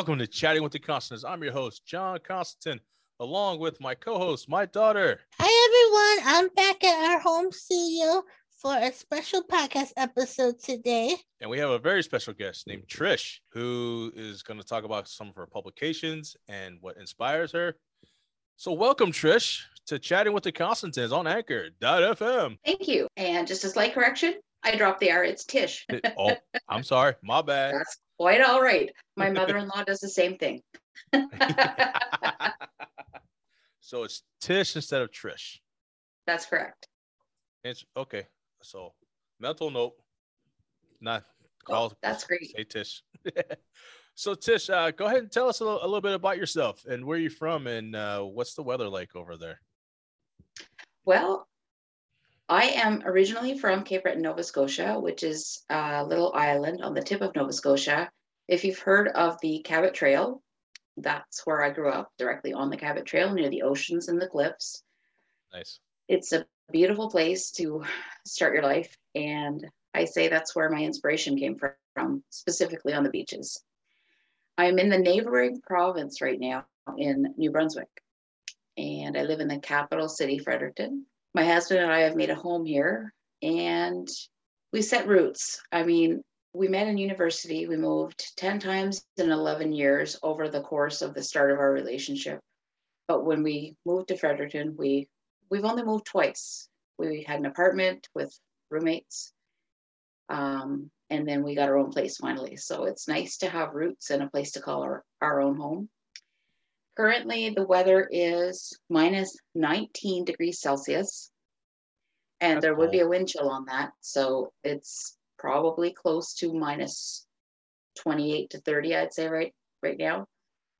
Welcome to Chatting with the Constantins. I'm your host, John Constantine, along with my co-host, my daughter. Hi everyone, I'm back at our home studio for a special podcast episode today. And we have a very special guest named Trish, who is going to talk about some of her publications and what inspires her. So welcome, Trish, to Chatting with the Constantins on Anchor.fm. Thank you. And just a slight correction, I dropped the R. It's Tish. oh, I'm sorry. My bad. That's quite all right. My mother-in-law does the same thing. so it's Tish instead of Trish. That's correct. It's okay. So mental note. Not call. Oh, that's great. Say Tish. so Tish, uh, go ahead and tell us a little, a little, bit about yourself and where you're from and uh, what's the weather like over there. Well, I am originally from Cape Breton, Nova Scotia, which is a little island on the tip of Nova Scotia. If you've heard of the Cabot Trail, that's where I grew up, directly on the Cabot Trail near the oceans and the cliffs. Nice. It's a beautiful place to start your life. And I say that's where my inspiration came from, specifically on the beaches. I'm in the neighboring province right now in New Brunswick, and I live in the capital city, Fredericton my husband and I have made a home here and we set roots. I mean, we met in university. We moved 10 times in 11 years over the course of the start of our relationship. But when we moved to Fredericton, we we've only moved twice. We had an apartment with roommates. Um, and then we got our own place finally. So it's nice to have roots and a place to call our, our own home. Currently, the weather is minus 19 degrees Celsius, and That's there would be a wind chill on that. So it's probably close to minus 28 to 30, I'd say right right now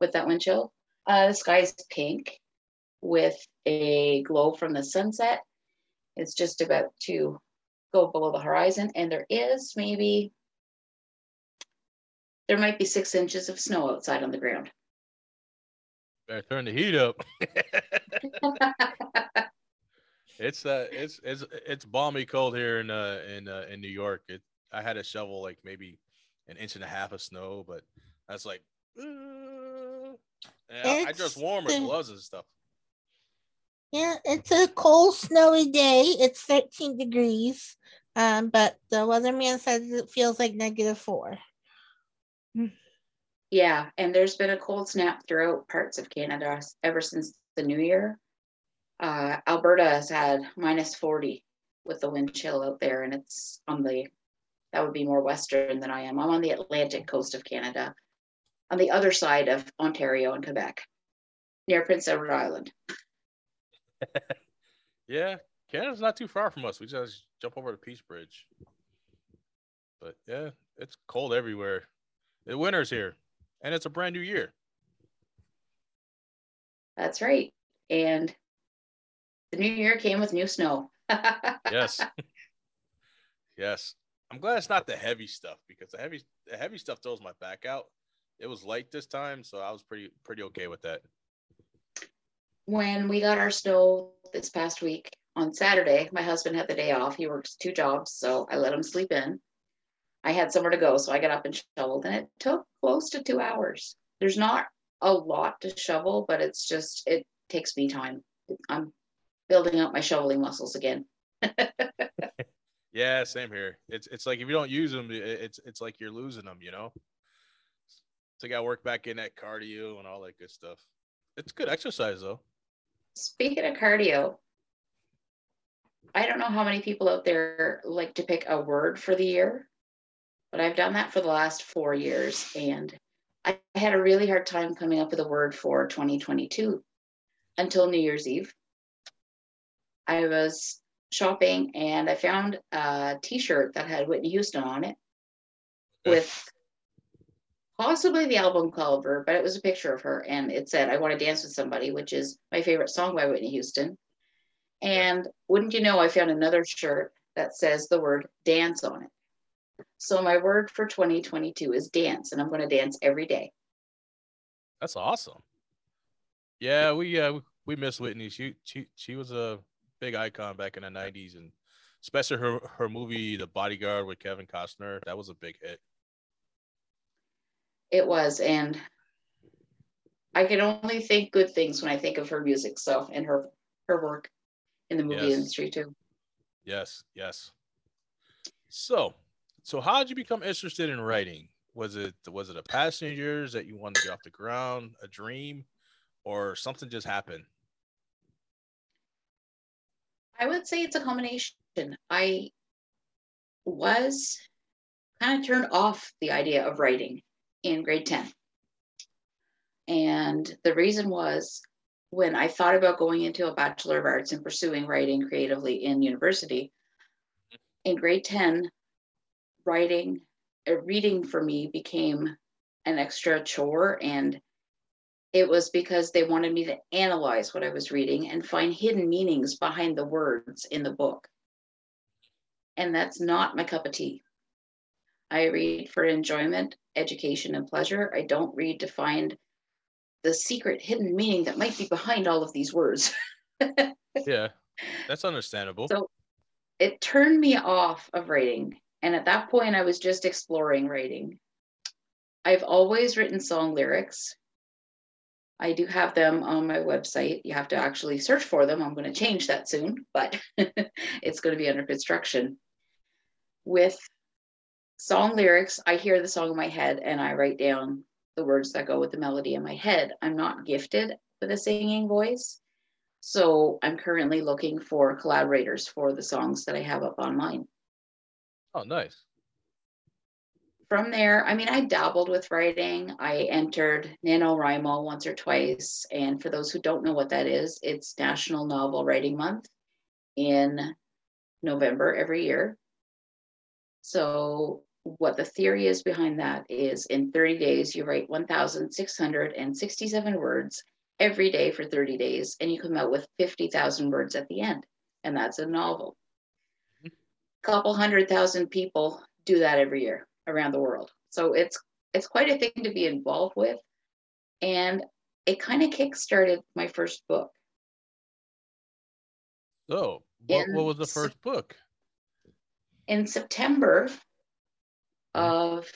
with that wind chill. Uh, the sky is pink with a glow from the sunset. It's just about to go below the horizon, and there is maybe there might be six inches of snow outside on the ground. Better turn the heat up. it's uh it's it's it's balmy cold here in uh in uh, in New York. It I had to shovel like maybe an inch and a half of snow, but that's like uh, I, I just warm with gloves and stuff. Yeah, it's a cold, snowy day. It's 13 degrees. Um, but the weatherman says it feels like negative four. Yeah, and there's been a cold snap throughout parts of Canada ever since the new year. Uh, Alberta has had minus 40 with the wind chill out there, and it's on the that would be more western than I am. I'm on the Atlantic coast of Canada, on the other side of Ontario and Quebec, near Prince Edward Island. yeah, Canada's not too far from us. We just jump over the Peace Bridge. But yeah, it's cold everywhere. The winter's here and it's a brand new year. That's right. And the new year came with new snow. yes. yes. I'm glad it's not the heavy stuff because the heavy the heavy stuff throws my back out. It was light this time, so I was pretty pretty okay with that. When we got our snow this past week on Saturday, my husband had the day off. He works two jobs, so I let him sleep in. I had somewhere to go, so I got up and shoveled, and it took close to two hours. There's not a lot to shovel, but it's just it takes me time. I'm building up my shoveling muscles again. yeah, same here. It's it's like if you don't use them, it's it's like you're losing them. You know. So I got to work back in that cardio and all that good stuff. It's good exercise though. Speaking of cardio, I don't know how many people out there like to pick a word for the year but I've done that for the last four years. And I had a really hard time coming up with a word for 2022 until New Year's Eve. I was shopping and I found a t shirt that had Whitney Houston on it with possibly the album cover, but it was a picture of her and it said, I want to dance with somebody, which is my favorite song by Whitney Houston. And wouldn't you know, I found another shirt that says the word dance on it. So my word for 2022 is dance, and I'm going to dance every day. That's awesome. Yeah, we uh we miss Whitney. She she she was a big icon back in the 90s and especially her her movie The Bodyguard with Kevin Costner. That was a big hit. It was and I can only think good things when I think of her music. So and her her work in the movie Yes. industry too. Yes, yes. So, so how did you become interested in writing? Was it was it a yours that you wanted to get off the ground, a dream, or something just happened? I would say it's a combination. I was kind of turned off the idea of writing in grade 10. And the reason was when I thought about going into a Bachelor of Arts and pursuing writing creatively in university, in grade 10, writing, uh, reading for me became an extra chore. And it was because they wanted me to analyze what I was reading and find hidden meanings behind the words in the book. And that's not my cup of tea. I read for enjoyment, education, and pleasure. I don't read to find the secret hidden meaning that might be behind all of these words. Yeah, that's understandable. So it turned me off of writing. And at that point, I was just exploring writing. I've always written song lyrics. I do have them on my website. You have to actually search for them. I'm going to change that soon, but it's going to be under construction. With song lyrics, I hear the song in my head and I write down the words that go with the melody in my head. I'm not gifted with a singing voice. So I'm currently looking for collaborators for the songs that I have up online. Oh, nice. From there, I mean, I dabbled with writing. I entered NaNoWriMo once or twice. And for those who don't know what that is, it's National Novel Writing Month in November every year. So, what the theory is behind that is in 30 days, you write 1,667 words every day for 30 days, and you come out with 50,000 words at the end. And that's a novel. A couple hundred thousand people do that every year around the world. So it's it's quite a thing to be involved with. And it kind of kickstarted my first book. So, what, In what was the first book? In September mm-hmm. of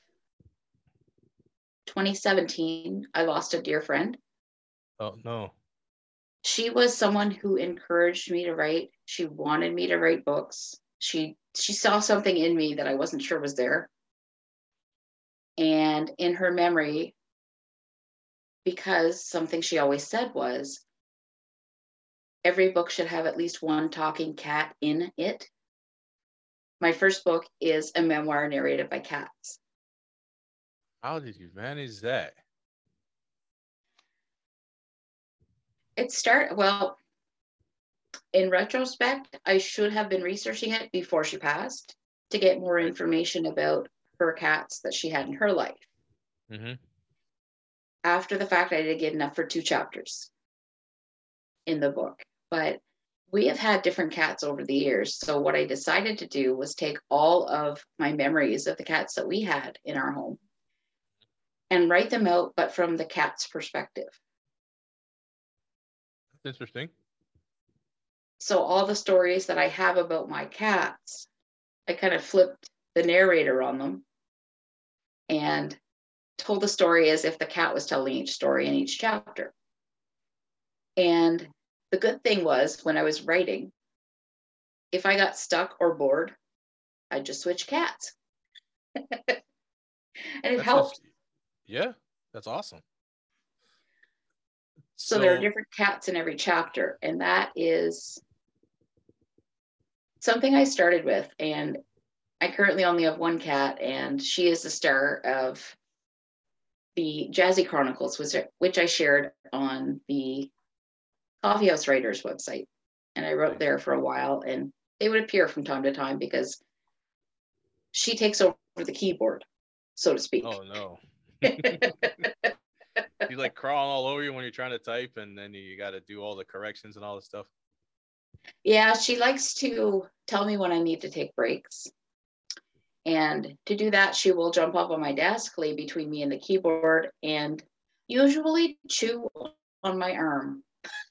2017, I lost a dear friend. Oh no. she was someone who encouraged me to write she wanted me to write books she she saw something in me that i wasn't sure was there. And in her memory because something she always said was every book should have at least one talking cat in it. My first book is a memoir narrated by cats. How did you manage that? it start well in retrospect i should have been researching it before she passed to get more information about her cats that she had in her life Mm-hmm. after the fact i didn't get enough for two chapters in the book but we have had different cats over the years so what i decided to do was take all of my memories of the cats that we had in our home and write them out but from the cat's perspective That's interesting. So all the stories that I have about my cats, I kind of flipped the narrator on them and told the story as if the cat was telling each story in each chapter. And the good thing was when I was writing, if I got stuck or bored, I'd just switch cats. and it That's helped. int- Yeah, that's awesome. So, there are different cats in every chapter, and that is something I started with. And I currently only have one cat, and she is the star of the Jazzy Chronicles, which I, which I shared on the Coffeehouse Writers website. And I wrote there for a while, and they would appear from time to time because she takes over the keyboard, so to speak. Oh no. you like crawling all over you when you're trying to type, and then you got to do all the corrections and all this stuff. Yeah, she likes to tell me when I need to take breaks. And to do that, she will jump up on my desk, lay between me and the keyboard, and usually chew on my arm.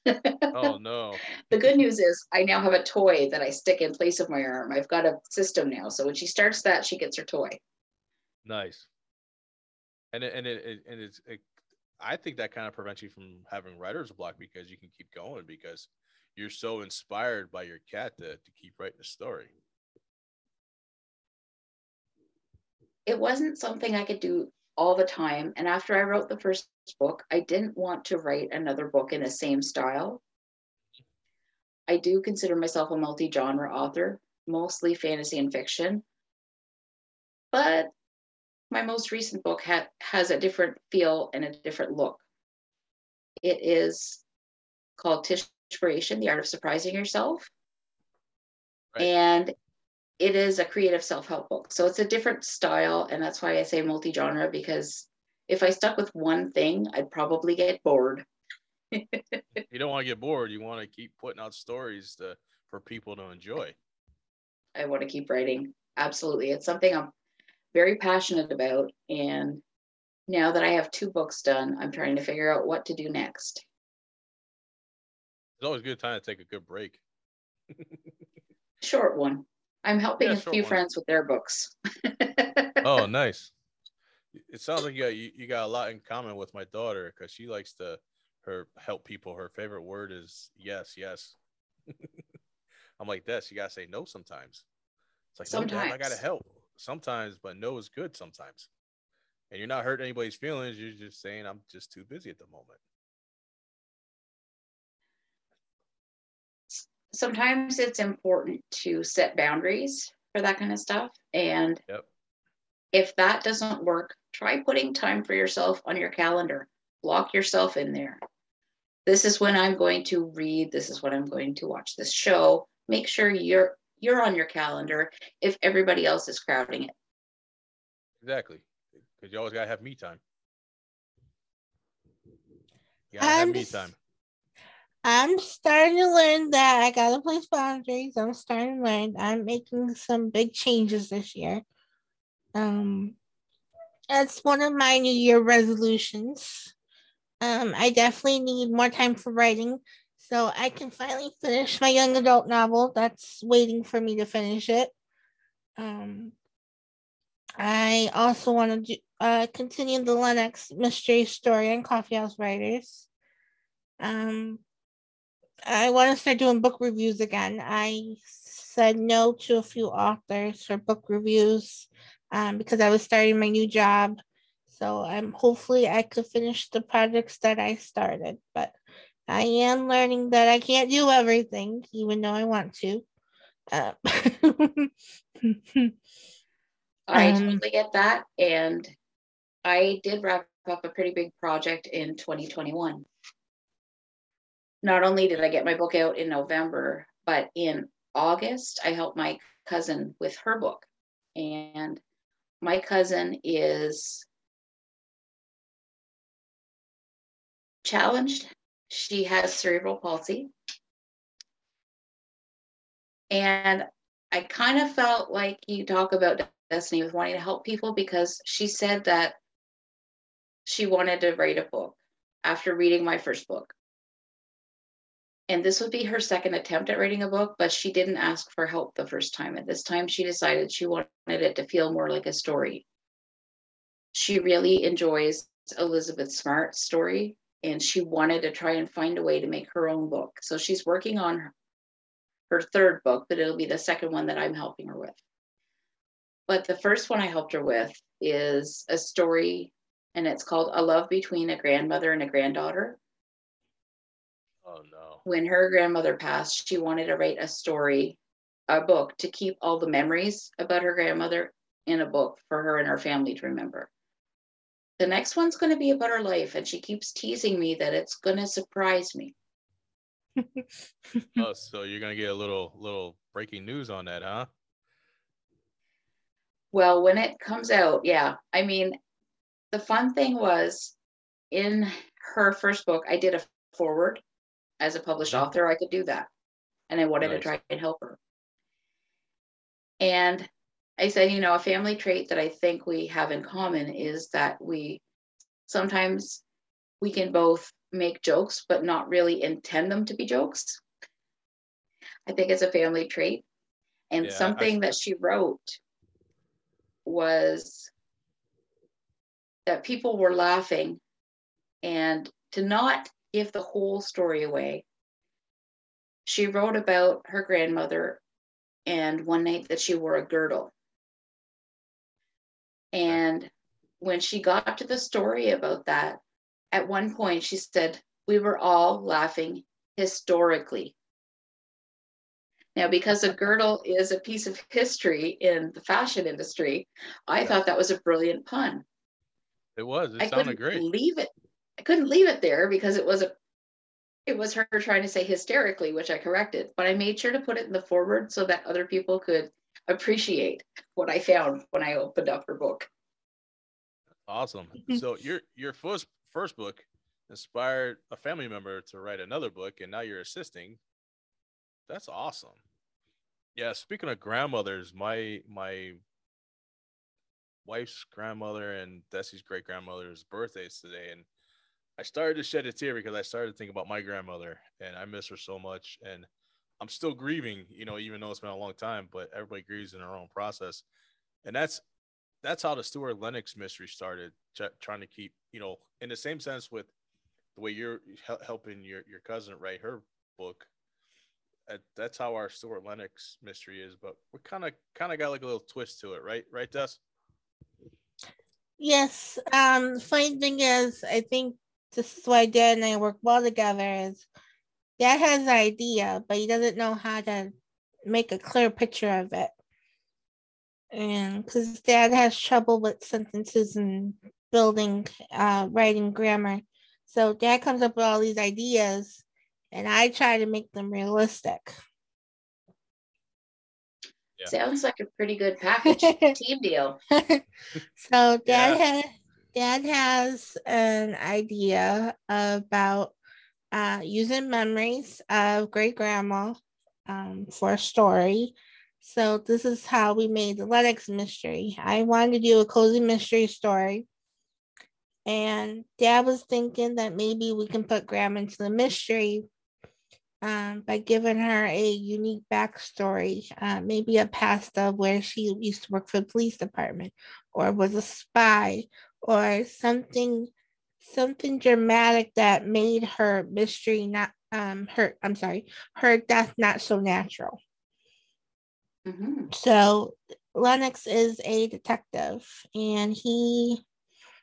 Oh no. The good news is I now have a toy that I stick in place of my arm. I've got a system now. So when she starts that, she gets her toy. Nice. And it, and it, it and it's it, I think that kind of prevents you from having writer's block because you can keep going because you're so inspired by your cat to, to keep writing the story. It wasn't something I could do all the time. And after I wrote the first book, I didn't want to write another book in the same style. I do consider myself a multi genre author, mostly fantasy and fiction. But my most recent book ha- has a different feel and a different look. It is called The Art of Surprising Yourself. Right. And it is a creative self-help book. So it's a different style. And that's why I say multi-genre, because if I stuck with one thing, I'd probably get bored. you don't want to get bored. You want to keep putting out stories to, for people to enjoy. I want to keep writing. Absolutely. It's something I'm very passionate about. And now that I have two books done, I'm trying to figure out what to do next. It's always a good time to take a good break. Short one. I'm helping yeah, a few one. friends with their books. oh, nice. It sounds like you got you, you got a lot in common with my daughter because she likes to her help people. Her favorite word is yes, yes. I'm like this. You gotta say no sometimes. It's like sometimes. no, Dad, I gotta help sometimes, but no is good sometimes. And you're not hurting anybody's feelings. You're just saying I'm just too busy at the moment. Sometimes it's important to set boundaries for that kind of stuff. And yep. if that doesn't work, try putting time for yourself on your calendar. Block yourself in there. This is when I'm going to read. This is when I'm going to watch this show. Make sure you're you're on your calendar if everybody else is crowding it. Exactly. Because you always gotta have me time. You gotta have me time. I'm starting to learn that I gotta place boundaries. I'm starting to learn. I'm making some big changes this year. Um, that's one of my New Year resolutions. Um, I definitely need more time for writing so I can finally finish my young adult novel that's waiting for me to finish it. Um, I also want to uh, continue the Lennox mystery story and Coffeehouse Writers. Um, I want to start doing book reviews again. I said no to a few authors for book reviews um, because I was starting my new job. So I'm hopefully I could finish the projects that I started, but I am learning that I can't do everything, even though I want to. Uh, I um, totally get that. And I did wrap up a pretty big project in 2021. Not only did I get my book out in November, but in August, I helped my cousin with her book. And my cousin is challenged she has cerebral palsy. And I kind of felt like you talk about Destiny with wanting to help people because she said that she wanted to write a book after reading my first book. And this would be her second attempt at writing a book, but she didn't ask for help the first time. At this time, she decided she wanted it to feel more like a story. She really enjoys Elizabeth Smart's story and she wanted to try and find a way to make her own book. So she's working on her, her third book, but it'll be the second one that I'm helping her with. But the first one I helped her with is a story, and it's called A Love Between a Grandmother and a Granddaughter. No. When her grandmother passed, she wanted to write a story, a book to keep all the memories about her grandmother in a book for her and her family to remember the next one's going to be about her life and she keeps teasing me that it's going to surprise me oh so you're going to get a little little breaking news on that huh well when it comes out yeah i mean the fun thing was in her first book i did a foreword as a published mm-hmm. author i could do that and i wanted nice. to try and help her and I said, you know, a family trait that I think we have in common is that we sometimes we can both make jokes, but not really intend them to be jokes. I think it's a family trait. And yeah, something I... that she wrote was that people were laughing And to not give the whole story away, she wrote about her grandmother and one night that she wore a girdle. And when she got to the story about that, at one point she said, We were all laughing historically. Now, because a girdle is a piece of history in the fashion industry, I yeah. thought that was a brilliant pun. It was. It I sounded couldn't great. Leave it. I couldn't leave it there because it was a. It was her trying to say hysterically, which I corrected, but I made sure to put it in the foreword so that other people could appreciate what I found when I opened up her book. Awesome. so your your first first book inspired a family member to write another book, and now you're assisting. That's awesome. Yeah. Speaking of grandmothers, my my wife's grandmother and Desi's great grandmother's birthdays today, and I started to shed a tear because I started to think about my grandmother, and I miss her so much, and I'm still grieving, you know, even though it's been a long time. But everybody grieves in their own process, and that's that's how the Stuart Lennox mystery started. Trying to keep, you know, in the same sense with the way you're helping your your cousin write her book. that's how our Stuart Lennox mystery is, but we kind of kind of got like a little twist to it, right? Right, Des? Yes. Um. Funny thing is, I think this is why Dad and I work well together. Is Dad has an idea, but he doesn't know how to make a clear picture of it and because dad has trouble with sentences and building uh, writing grammar so dad comes up with all these ideas and i try to make them realistic yeah. sounds like a pretty good package team deal so dad yeah. Dad has an idea about uh, using memories of great grandma um, for a story so this is how we made the Lennox mystery. I wanted to do a cozy mystery story. And dad was thinking that maybe we can put Grandma into the mystery um, by giving her a unique backstory, uh, maybe a past of where she used to work for the police department or was a spy or something something dramatic that made her mystery not um her I'm sorry, her death not so natural. Mm-hmm. So Lennox is a detective and he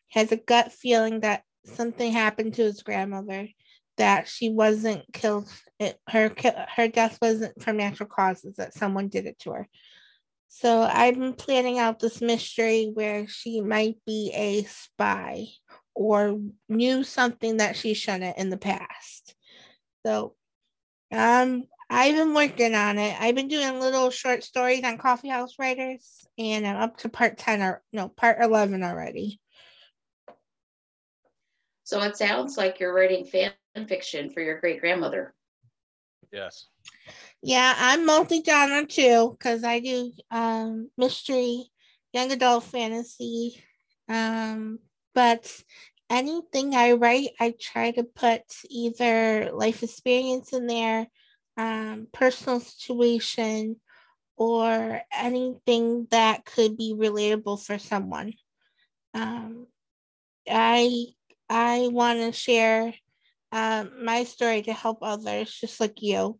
has a gut feeling that something happened to his grandmother, that she wasn't killed. It, her her death wasn't from natural causes, that someone did it to her. So I'm planning out this mystery where she might be a spy or knew something that she shouldn't in the past. So um I've been working on it. I've been doing little short stories on Coffee House Writers, and I'm up to part 10 or no, part 11 already. So it sounds like you're writing fan fiction for your great grandmother. Yes. Yeah, I'm multi genre too because I do um, mystery, young adult fantasy. Um, but anything I write, I try to put either life experience in there um, personal situation or anything that could be relatable for someone. Um, I I want to share um, my story to help others, just like you.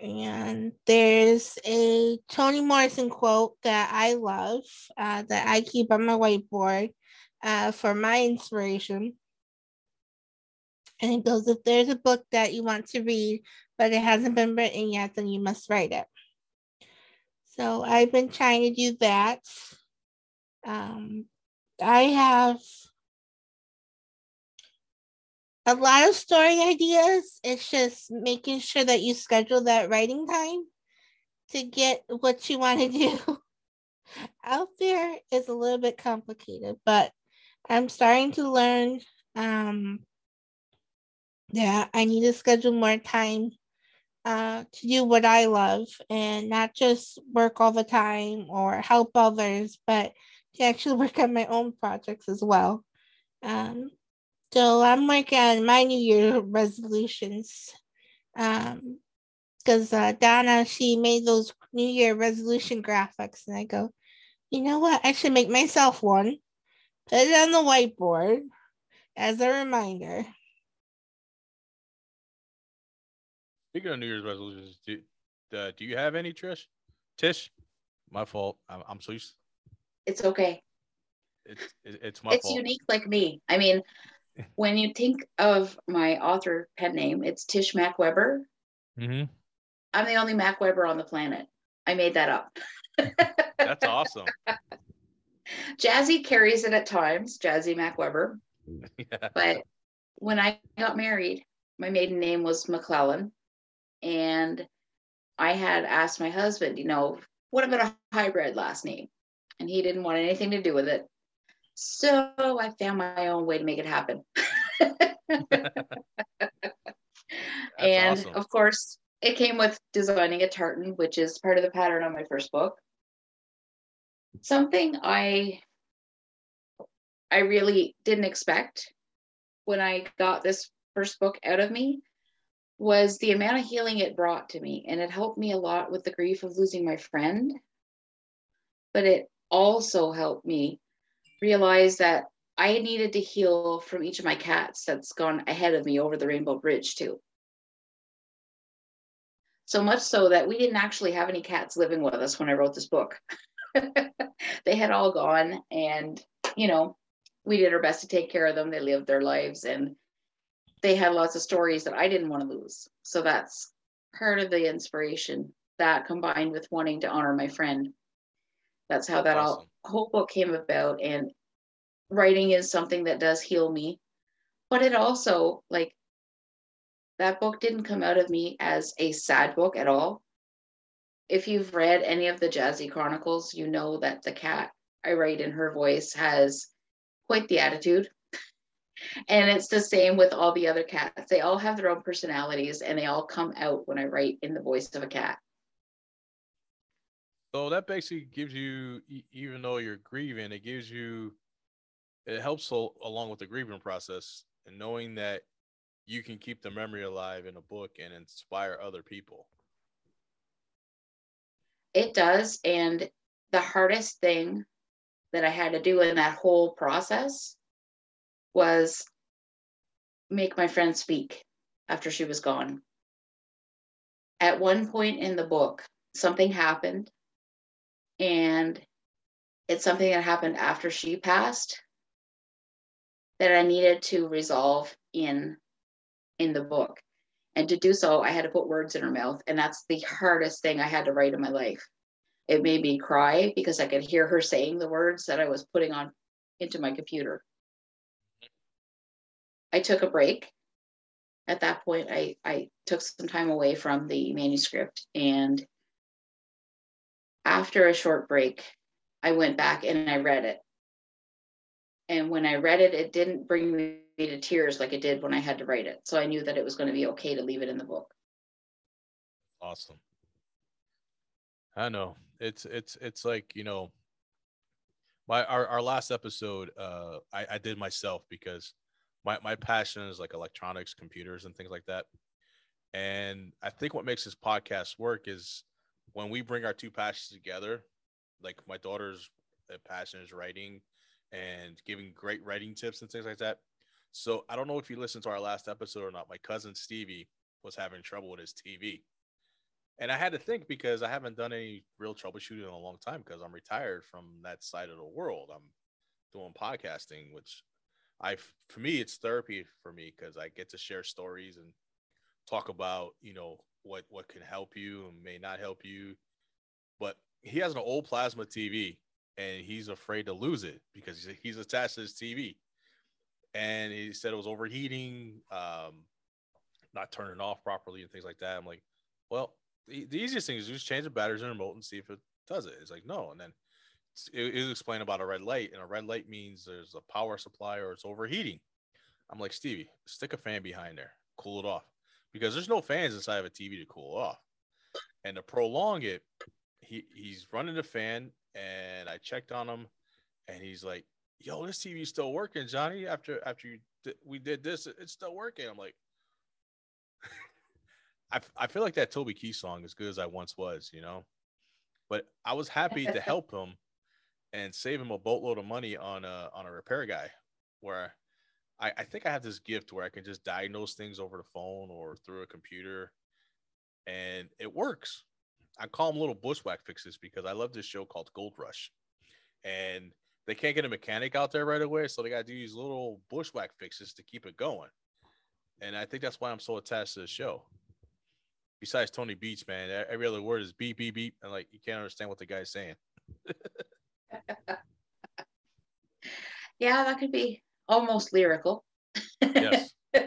And there's a Toni Morrison quote that I love uh, that I keep on my whiteboard uh, for my inspiration. And it goes If there's a book that you want to read, but it hasn't been written yet, then you must write it. So I've been trying to do that. Um, I have a lot of story ideas. It's just making sure that you schedule that writing time to get what you want to do. Out there is a little bit complicated, but I'm starting to learn um, that I need to schedule more time uh, to do what I love and not just work all the time or help others, but to actually work on my own projects as well. Um, so I'm working on my New Year resolutions. Um, because uh, Donna, she made those New Year resolution graphics, and I go, you know what? I should make myself one, put it on the whiteboard, as a reminder. Speaking of New Year's resolutions, do, uh, do you have any, Trish? Tish, my fault. I'm, I'm so used. It's okay. It's it's my it's fault. unique like me. I mean, when you think of my author pen name, it's Tish Mac Weber. Mm-hmm. I'm the only Mac Weber on the planet. I made that up. That's awesome. Jazzy carries it at times, Jazzy Mac Weber. yeah. But when I got married, my maiden name was McClellan. And I had asked my husband, you know, what about a hybrid last name? And he didn't want anything to do with it. So I found my own way to make it happen. and awesome. of course, it came with designing a tartan, which is part of the pattern on my first book. Something I I really didn't expect when I got this first book out of me was the amount of healing it brought to me. And it helped me a lot with the grief of losing my friend. But it also helped me realize that I needed to heal from each of my cats that's gone ahead of me over the Rainbow Bridge, too. So much so that we didn't actually have any cats living with us when I wrote this book. they had all gone, and you know, we did our best to take care of them. They lived their lives, and they had lots of stories that I didn't want to lose. So that's part of the inspiration that combined with wanting to honor my friend. That's how that Awesome. all whole book came about. And writing is something that does heal me. But it also like that book didn't come out of me as a sad book at all. If you've read any of the Jazzy Chronicles, you know that the cat I write in her voice has quite the attitude and it's the same with all the other cats they all have their own personalities and they all come out when i write in the voice of a cat So that basically gives you, even though you're grieving, it gives you, it helps along with the grieving process and knowing that you can keep the memory alive in a book and inspire other people. it does and the hardest thing that i had to do in that whole process was make my friend speak after she was gone at one point in the book something happened and it's something that happened after she passed that i needed to resolve in in the book. And to do so i had to put words in her mouth and that's the hardest thing i had to write in my life. It made me cry because i could hear her saying the words that i was putting on into my computer. I took a break. At that point i i took some time away from the manuscript and after a short break i went back and i read it and when i read it it didn't bring me to tears like it did when i had to write it so i knew that it was going to be okay to leave it in the book Awesome. I know. It's it's it's like, you know, my our, our last episode uh I, I did myself because my, my passion is like electronics, computers and things like that. And I think what makes this podcast work is when we bring our two passions together, like my daughter's uh, passion is writing and giving great writing tips and things like that. So I don't know if you listened to our last episode or not. My cousin Stevie was having trouble with his TV. And I had to think because I haven't done any real troubleshooting in a long time because I'm retired from that side of the world. I'm doing podcasting, which I, for me, it's therapy for me because I get to share stories and talk about, you know, what what can help you and may not help you. But he has an old plasma TV and he's afraid to lose it because he's, attached to his TV. And he said it was overheating, um, not turning off properly and things like that. I'm like, well, the, the easiest thing is just change the batteries in the remote and see if it does it. It's like, no. And then it, it was explained about a red light, and a red light means there's a power supply or it's overheating. I'm like, Stevie, stick a fan behind there, cool it off. Because there's no fans inside of a TV to cool off. And to prolong it, he, he's running the fan, and I checked on him, and he's like, Yo, this TV's still working, Johnny. After after you di- we did this, it's still working. I'm like, I, f- I feel like that Toby Keith song as good as I once was, you know. But I was happy to help him and save him a boatload of money on a on a repair guy, where I, I think I have this gift where I can just diagnose things over the phone or through a computer, and it works. I call them little bushwhack fixes because I love this show called Gold Rush, and they can't get a mechanic out there right away, so they got to do these little bushwhack fixes to keep it going. And I think that's why I'm so attached to the show. Besides Tony Beets, man, every other word is beep beep beep, and like you can't understand what the guy's saying. yeah, that could be almost lyrical. Yes.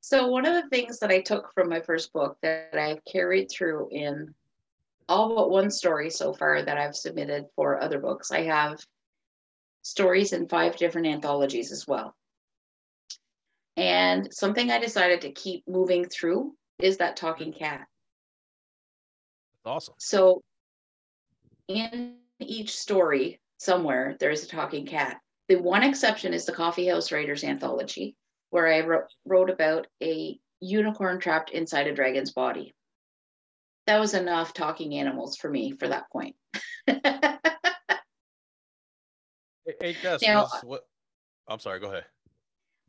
so one of the things that I took from my first book that I've carried through in all but one story so far that I've submitted for other books. I have stories in five different anthologies as well. And something I decided to keep moving through is that talking mm-hmm. cat. Awesome. So in each story, somewhere there is a talking cat. The one exception is the Coffee House Writers anthology, where I wrote, wrote about a unicorn trapped inside a dragon's body. That was enough talking animals for me for that point. hey, hey now, what? I'm sorry. Go ahead.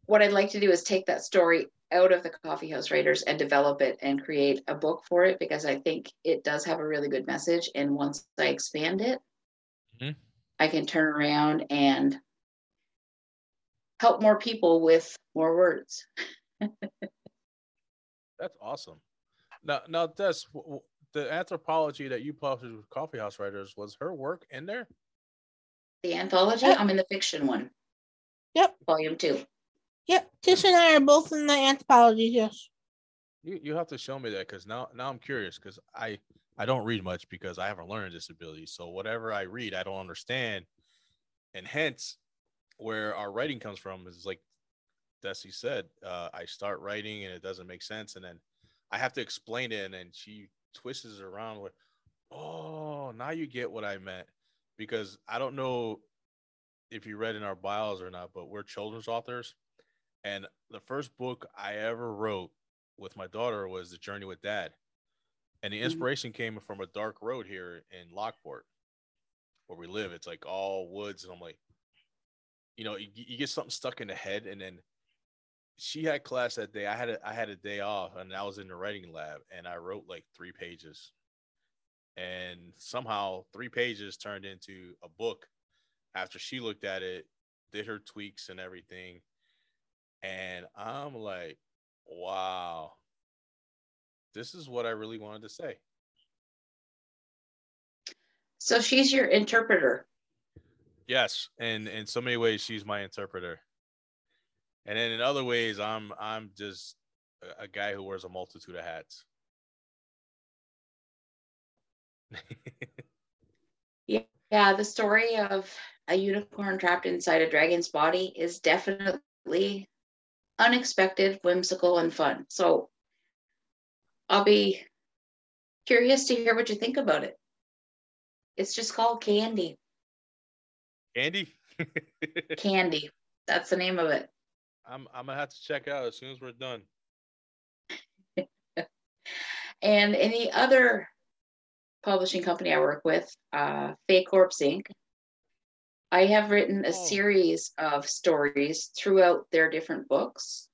What I'd like to do is take that story out of the coffee house writers and develop it and create a book for it because I think it does have a really good message. And once I expand it, mm-hmm. I can turn around and help more people with more words. That's awesome. Now, now, Des, the anthropology that you published with Coffee House Writers was her work in there. The anthology. I'm in the fiction one. Yep. Volume two. Yep. Tish and I are both in the anthology. Yes. You you have to show me that because now now I'm curious because I I don't read much because I have a learning disability. So whatever I read, I don't understand, and hence where our writing comes from is like Desi said. Uh, I start writing and it doesn't make sense, and then I have to explain it, and then she twists it around with, "Oh, now you get what I meant," because I don't know if you read in our bios or not, but we're children's authors, and the first book I ever wrote with my daughter was The Journey with Dad, and the mm-hmm. inspiration came from a dark road here in Lockport, where we live. It's like all woods, and I'm like, you know, you, you get something stuck in the head, and then she had class that day. I had a I had a day off, and I was in the writing lab, and I wrote like three pages, and somehow three pages turned into a book. After she looked at it, did her tweaks and everything, and I'm like, wow, this is what I really wanted to say. So she's your interpreter. Yes, and in so many ways, she's my interpreter and then in other ways, I'm I'm just a, a guy who wears a multitude of hats. yeah, yeah. The story of a unicorn trapped inside a dragon's body is definitely unexpected, whimsical, and fun. So I'll be curious to hear what you think about it. It's just called Candy. Candy? Candy. That's the name of it. I'm I'm gonna have to check out as soon as we're done. and any other publishing company I work with, uh, Fae Corps Inc. I have written a oh. series of stories throughout their different books.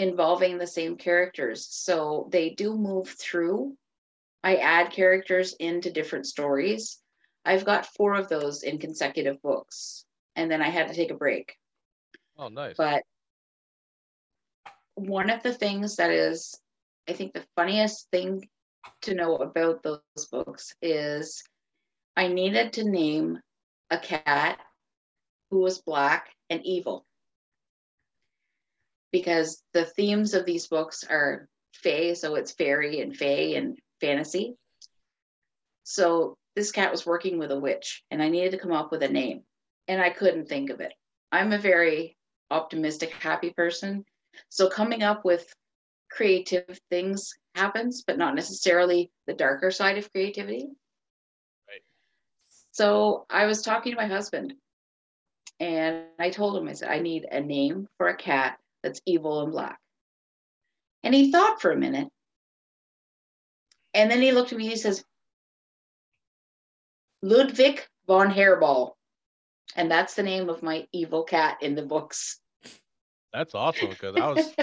Involving the same characters. So they do move through. I add characters into different stories. I've got four of those in consecutive books, and then I had to take a break. Oh, nice. But one of the things that is, I think, the funniest thing to know about those books is I needed to name a cat who was black and evil. Because the themes of these books are fae, so it's fairy and fae and fantasy. So this cat was working with a witch, and I needed to come up with a name, and I couldn't think of it. I'm a very optimistic, happy person. So coming up with creative things happens, but not necessarily the darker side of creativity. Right. So I was talking to my husband and I told him, I said, I need a name for a cat that's evil and black. And he thought for a minute. And then he looked at me, he says, Ludwig von Hairball. And that's the name of my evil cat in the books. That's awesome because I was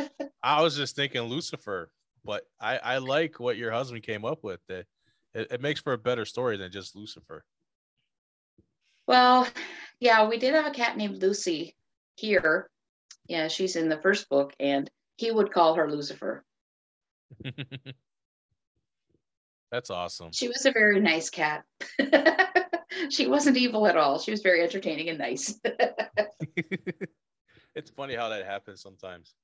I was just thinking Lucifer, but I I like what your husband came up with. That it, it makes for a better story than just Lucifer. Well, yeah, we did have a cat named Lucy here. Yeah, she's in the first book, and he would call her Lucifer. That's awesome. She was a very nice cat. she wasn't evil at all. She was very entertaining and nice. it's funny how that happens sometimes.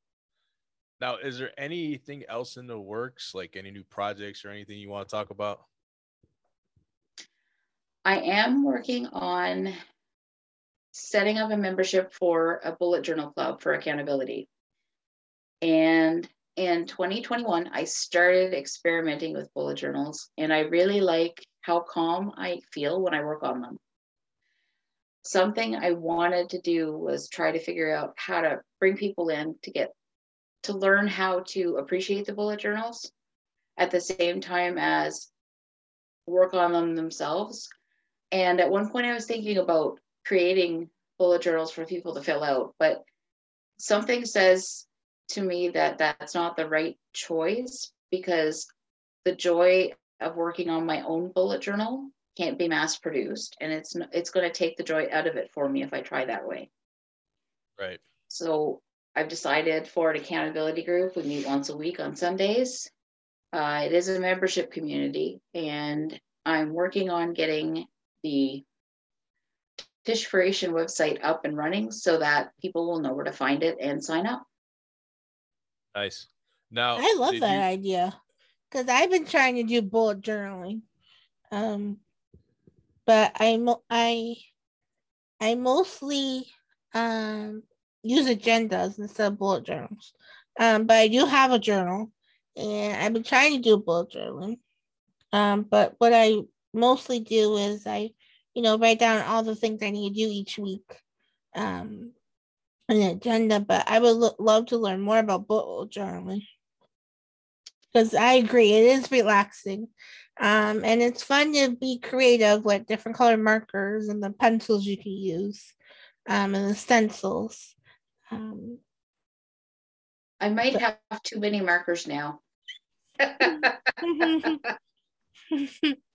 Now, is there anything else in the works, like any new projects or anything you want to talk about? I am working on setting up a membership for a bullet journal club for accountability. And in 2021, I started experimenting with bullet journals, and I really like how calm I feel when I work on them. Something I wanted to do was try to figure out how to bring people in to get to learn how to appreciate the bullet journals at the same time as work on them themselves. And at one point, I was thinking about creating bullet journals for people to fill out, but something says to me that that's not the right choice because the joy of working on my own bullet journal can't be mass produced and it's it's going to take the joy out of it for me if i try that way. Right. So i've decided for an accountability group we meet once a week on sundays. Uh, it is a membership community and i'm working on getting the Tishspiration website up and running so that people will know where to find it and sign up. Nice. Now I love that you... idea because I've been trying to do bullet journaling, um, but I I I mostly um use agendas instead of bullet journals. Um, but I do have a journal, and I've been trying to do bullet journaling. Um, but what I mostly do is I you know, write down all the things I need to do each week. Um, an agenda, but I would lo- love to learn more about bullet journaling because I agree it is relaxing, um, and it's fun to be creative with different color markers and the pencils you can use, um, and the stencils. Um, I might but- have too many markers now.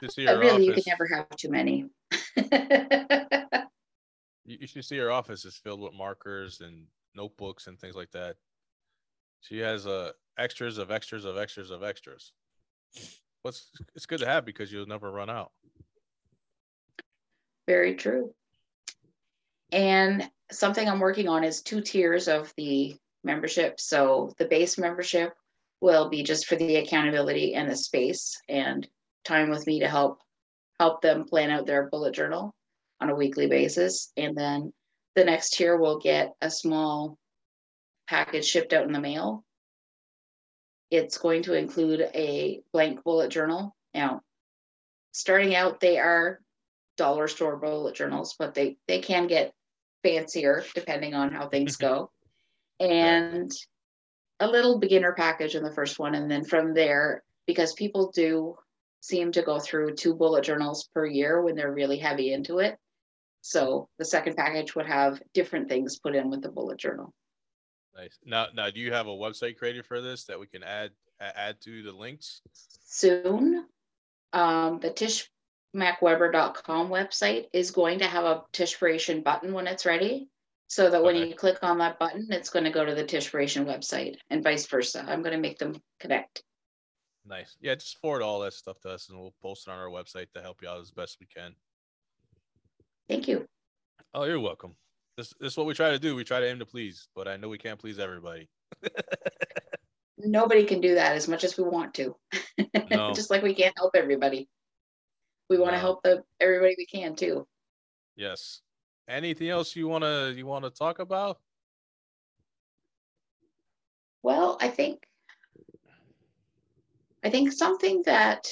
But really, office. you can never have too many. you should see her office is filled with markers and notebooks and things like that. She has uh extras of extras of extras of extras. What's it's good to have because you'll never run out. Very true. And something I'm working on is two tiers of the membership. So the base membership will be just for the accountability and the space and time with me to help help them plan out their bullet journal on a weekly basis. And then the next tier will get a small package shipped out in the mail. It's going to include a blank bullet journal. Now, starting out, they are dollar store bullet journals, but they they can get fancier depending on how things go. and a little beginner package in the first one, and then from there, because people do seem to go through two bullet journals per year when they're really heavy into it. So the second package would have different things put in with the bullet journal. Nice. Now, now, do you have a website created for this that we can add add to the links? Soon, um, the tishmacweber.com website is going to have a Tishspiration button when it's ready, so that when okay. you click on that button, it's going to go to the Tishspiration website, and vice versa. I'm going to make them connect. Nice. Yeah, just forward all that stuff to us and we'll post it on our website to help you out as best we can. Thank you. Oh, you're welcome. This, this is what we try to do. We try to aim to please, but I know we can't please everybody. Nobody can do that as much as we want to. No. just like we can't help everybody. We want to no. help the everybody we can too. Yes. Anything else you wanna you wanna talk about? Well, I think I think something that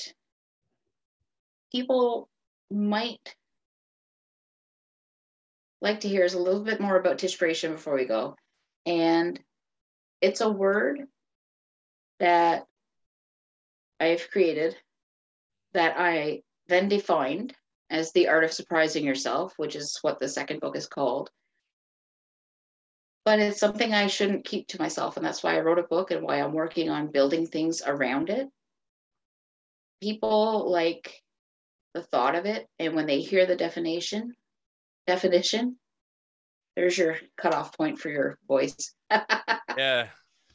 people might like to hear is a little bit more about Tishspiration before we go. And it's a word that I've created that I then defined as The Art of Surprising Yourself, which is what the second book is called. But it's something I shouldn't keep to myself. And that's why I wrote a book and why I'm working on building things around it. People like the thought of it. And when they hear the definition, definition, there's your cutoff point for your voice. yeah.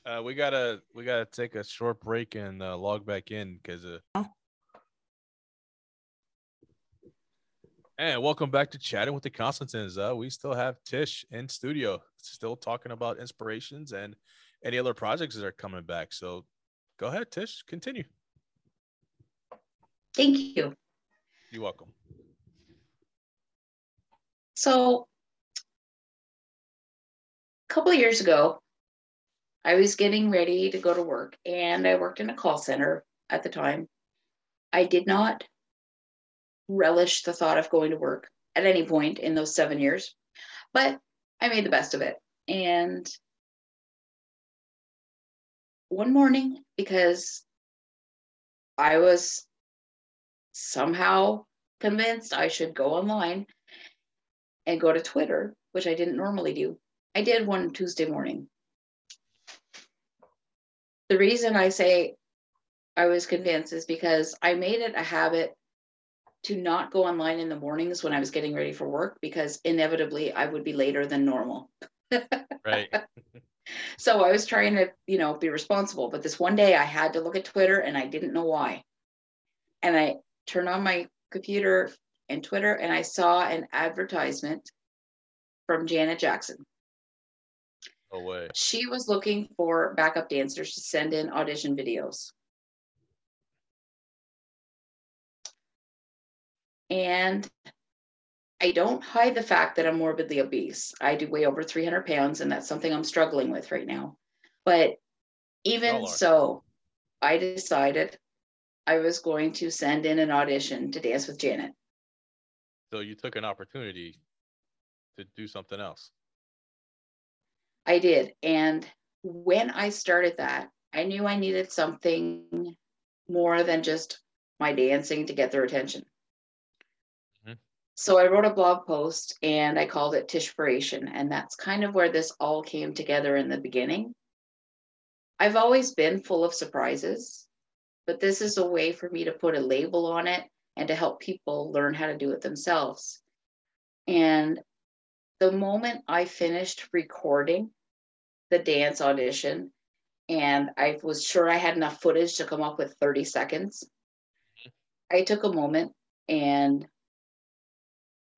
Uh, we gotta we gotta take a short break and uh, log back in because uh, And welcome back to chatting with the Constantins. Uh, we still have Tish in studio, still talking about inspirations and any other projects that are coming back. So go ahead, Tish, continue. Thank you. You're welcome. So, a couple of years ago, I was getting ready to go to work and I worked in a call center at the time. I did not relish the thought of going to work at any point in those seven years, but I made the best of it. And one morning, because I was somehow convinced I should go online and go to Twitter, which I didn't normally do. I did one Tuesday morning. The reason I say I was convinced is because I made it a habit to not go online in the mornings when I was getting ready for work because inevitably I would be later than normal. right. so I was trying to, you know, be responsible. But this one day I had to look at Twitter and I didn't know why. And I turned on my computer and Twitter and I saw an advertisement from Janet Jackson. No way. She was looking for backup dancers to send in audition videos. And I don't hide the fact that I'm morbidly obese. I do weigh over 300 pounds, and that's something I'm struggling with right now. But even so, I decided I was going to send in an audition to dance with Janet. So you took an opportunity to do something else. I did. And when I started that, I knew I needed something more than just my dancing to get their attention. Mm-hmm. So I wrote a blog post and I called it Tishspiration. And that's kind of where this all came together in the beginning. I've always been full of surprises, but this is a way for me to put a label on it and to help people learn how to do it themselves. And the moment I finished recording the dance audition, and I was sure I had enough footage to come up with 30 seconds, I took a moment and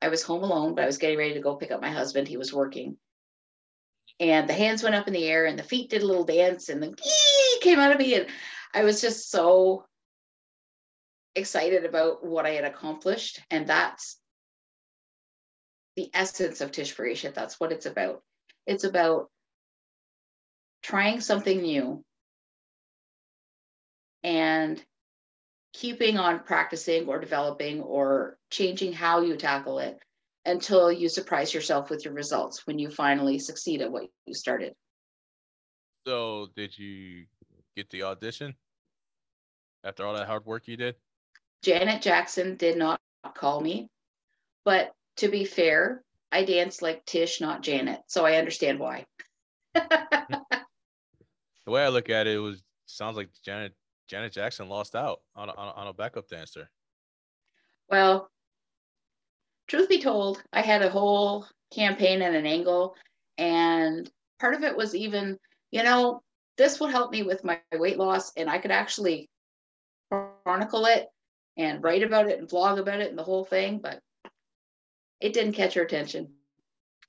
I was home alone, but I was getting ready to go pick up my husband. He was working. And the hands went up in the air and the feet did a little dance and the came out of me. And I was just so excited about what I had accomplished. And that's the essence of Tishspiration. That's what it's about. It's about trying something new and keeping on practicing or developing or changing how you tackle it until you surprise yourself with your results when you finally succeed at what you started. So, did you get the audition after all that hard work you did? Janet Jackson did not call me, but to be fair, I danced like Tish, not Janet, so I understand why. the way I look at it, it was sounds like Janet Janet Jackson lost out on a, on a backup dancer. Well, truth be told, I had a whole campaign and an angle, and part of it was even, you know, this would help me with my weight loss, and I could actually chronicle it and write about it and vlog about it and the whole thing, but it didn't catch her attention.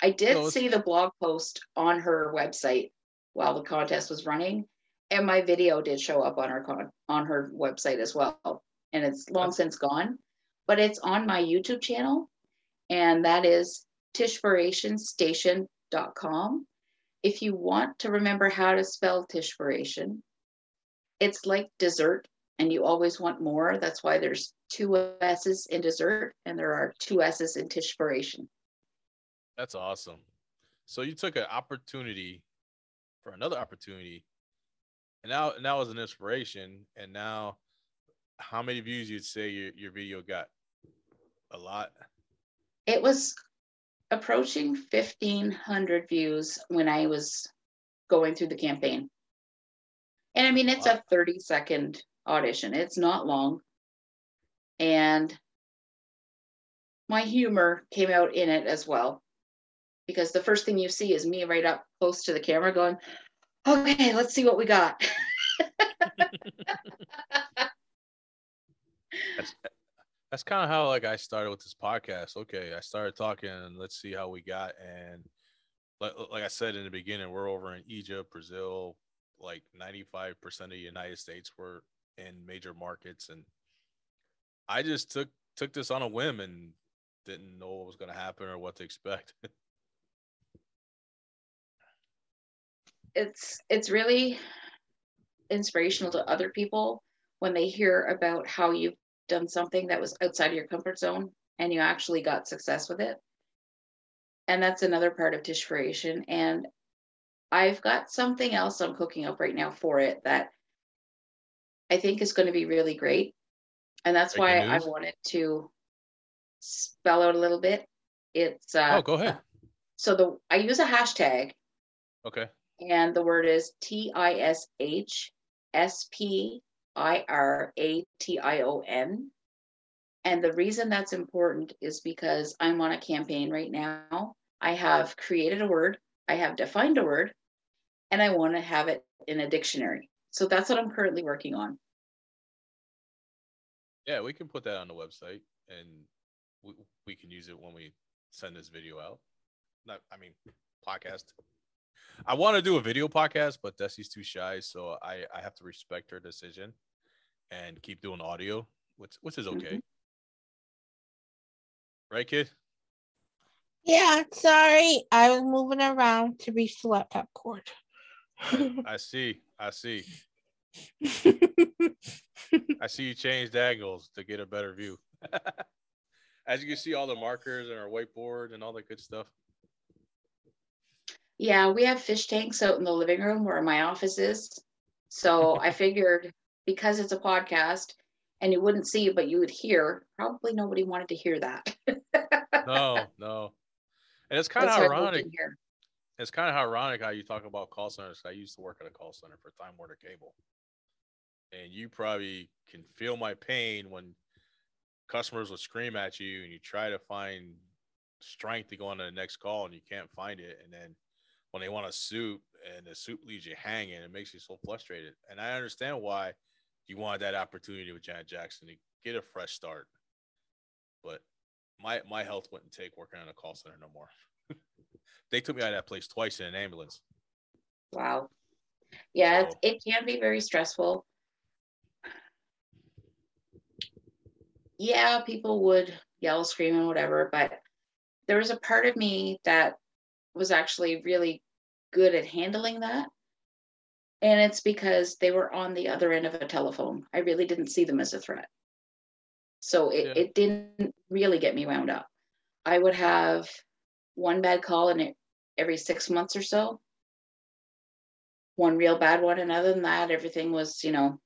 I did see the blog post on her website while the contest was running, and my video did show up on her on her website as well and it's long since gone but it's on my youtube channel and that is tishspirationstation.com if you want to remember how to spell tishspiration it's like dessert and you always want more. That's why there's two s's in dessert and there are two s's in tishspiration that's awesome. So you took an opportunity for another opportunity and now now was an inspiration. And now how many views you'd say your, your video got? A lot. It was approaching 1500 views when I was going through the campaign. And I mean, it's a 30 second audition, it's not long. And my humor came out in it as well. Because the first thing you see is me right up close to the camera going, okay, let's see what we got. that's that's kind of how like I started with this podcast. Okay, I started talking let's see how we got. And like, like I said in the beginning, we're over in Egypt, Brazil, like 95% of the United States were in major markets. And I just took took this on a whim and didn't know what was gonna happen or what to expect. it's it's really inspirational to other people when they hear about how you've done something that was outside of your comfort zone and you actually got success with it. And that's another part of Tishspiration. And I've got something else I'm cooking up right now for it that I think is going to be really great. And that's Breaking why news. I wanted to spell out a little bit. It's uh, oh, go ahead. So the I use a hashtag. Okay. And the word is T I S H S P I R A T I O N. And the reason that's important is because I'm on a campaign right now. I have created a word, I have defined a word, and I want to have it in a dictionary. So that's what I'm currently working on. Yeah, we can put that on the website and we, we can use it when we send this video out. Not, I mean, podcast. I want to do a video podcast, but Desi's too shy, so I I have to respect her decision and keep doing audio, which which is okay. Mm-hmm. Right, kid? Yeah, sorry. I was moving around to reach the laptop cord. I see. I see. I see you changed angles to get a better view. As you can see, all the markers and our whiteboard and all that good stuff. Yeah, we have fish tanks out in the living room where my office is. So I figured because it's a podcast and you wouldn't see, but you would hear, probably nobody wanted to hear that. no, no. And it's kind of ironic. It's kind of ironic how you talk about call centers. I used to work at a call center for Time Warner Cable. And you probably can feel my pain when customers will scream at you and you try to find strength to go on to the next call and you can't find it. And then when they want a soup and the soup leaves you hanging, it makes you so frustrated. And I understand why you wanted that opportunity with Janet Jackson to get a fresh start. But my my health wouldn't take working on a call center no more. they took me out of that place twice in an ambulance. Wow. Yeah, so, it can be very stressful. Yeah, people would yell, scream, and whatever, but there was a part of me that was actually really good at handling that. And it's because they were on the other end of a telephone. I really didn't see them as a threat. So it, yeah. it didn't really get me wound up. I would have one bad call in it every six months or so. One real bad one. And other than that, everything was, you know,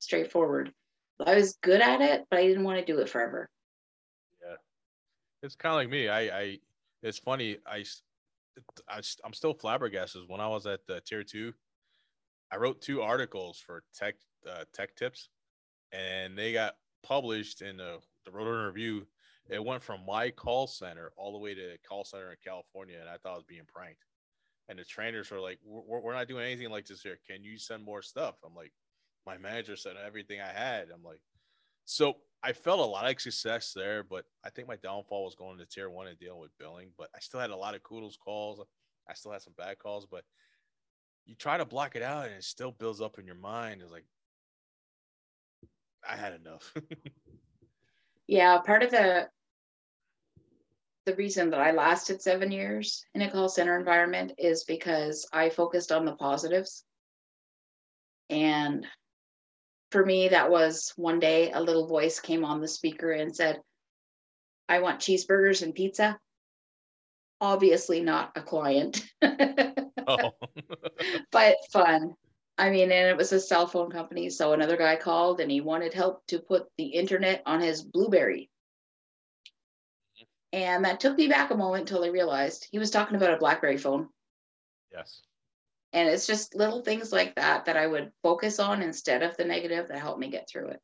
straightforward. I was good at it, but I didn't want to do it forever. Yeah. It's kind of like me. I, I it's funny. I, I I'm still flabbergasted. When I was at the tier two, I wrote two articles for tech uh, tech tips, and they got published in the the Rotor Review. It went from my call center all the way to call center in California, and I thought I was being pranked. And the trainers were like, we're, "We're not doing anything like this here. Can you send more stuff?" I'm like, "My manager sent everything I had." I'm like, so I felt a lot of success there, but I think my downfall was going to tier one and dealing with billing. But I still had a lot of kudos calls. I still had some bad calls, but you try to block it out and it still builds up in your mind. It's like I had enough. yeah, part of the the reason that I lasted seven years in a call center environment is because I focused on the positives. And for me, that was one day a little voice came on the speaker and said, I want cheeseburgers and pizza. Obviously, not a client, oh. but fun. I mean, and it was a cell phone company. So another guy called and he wanted help to put the internet on his Blueberry. And that took me back a moment until I realized he was talking about a Blackberry phone. Yes. And it's just little things like that that I would focus on instead of the negative that helped me get through it.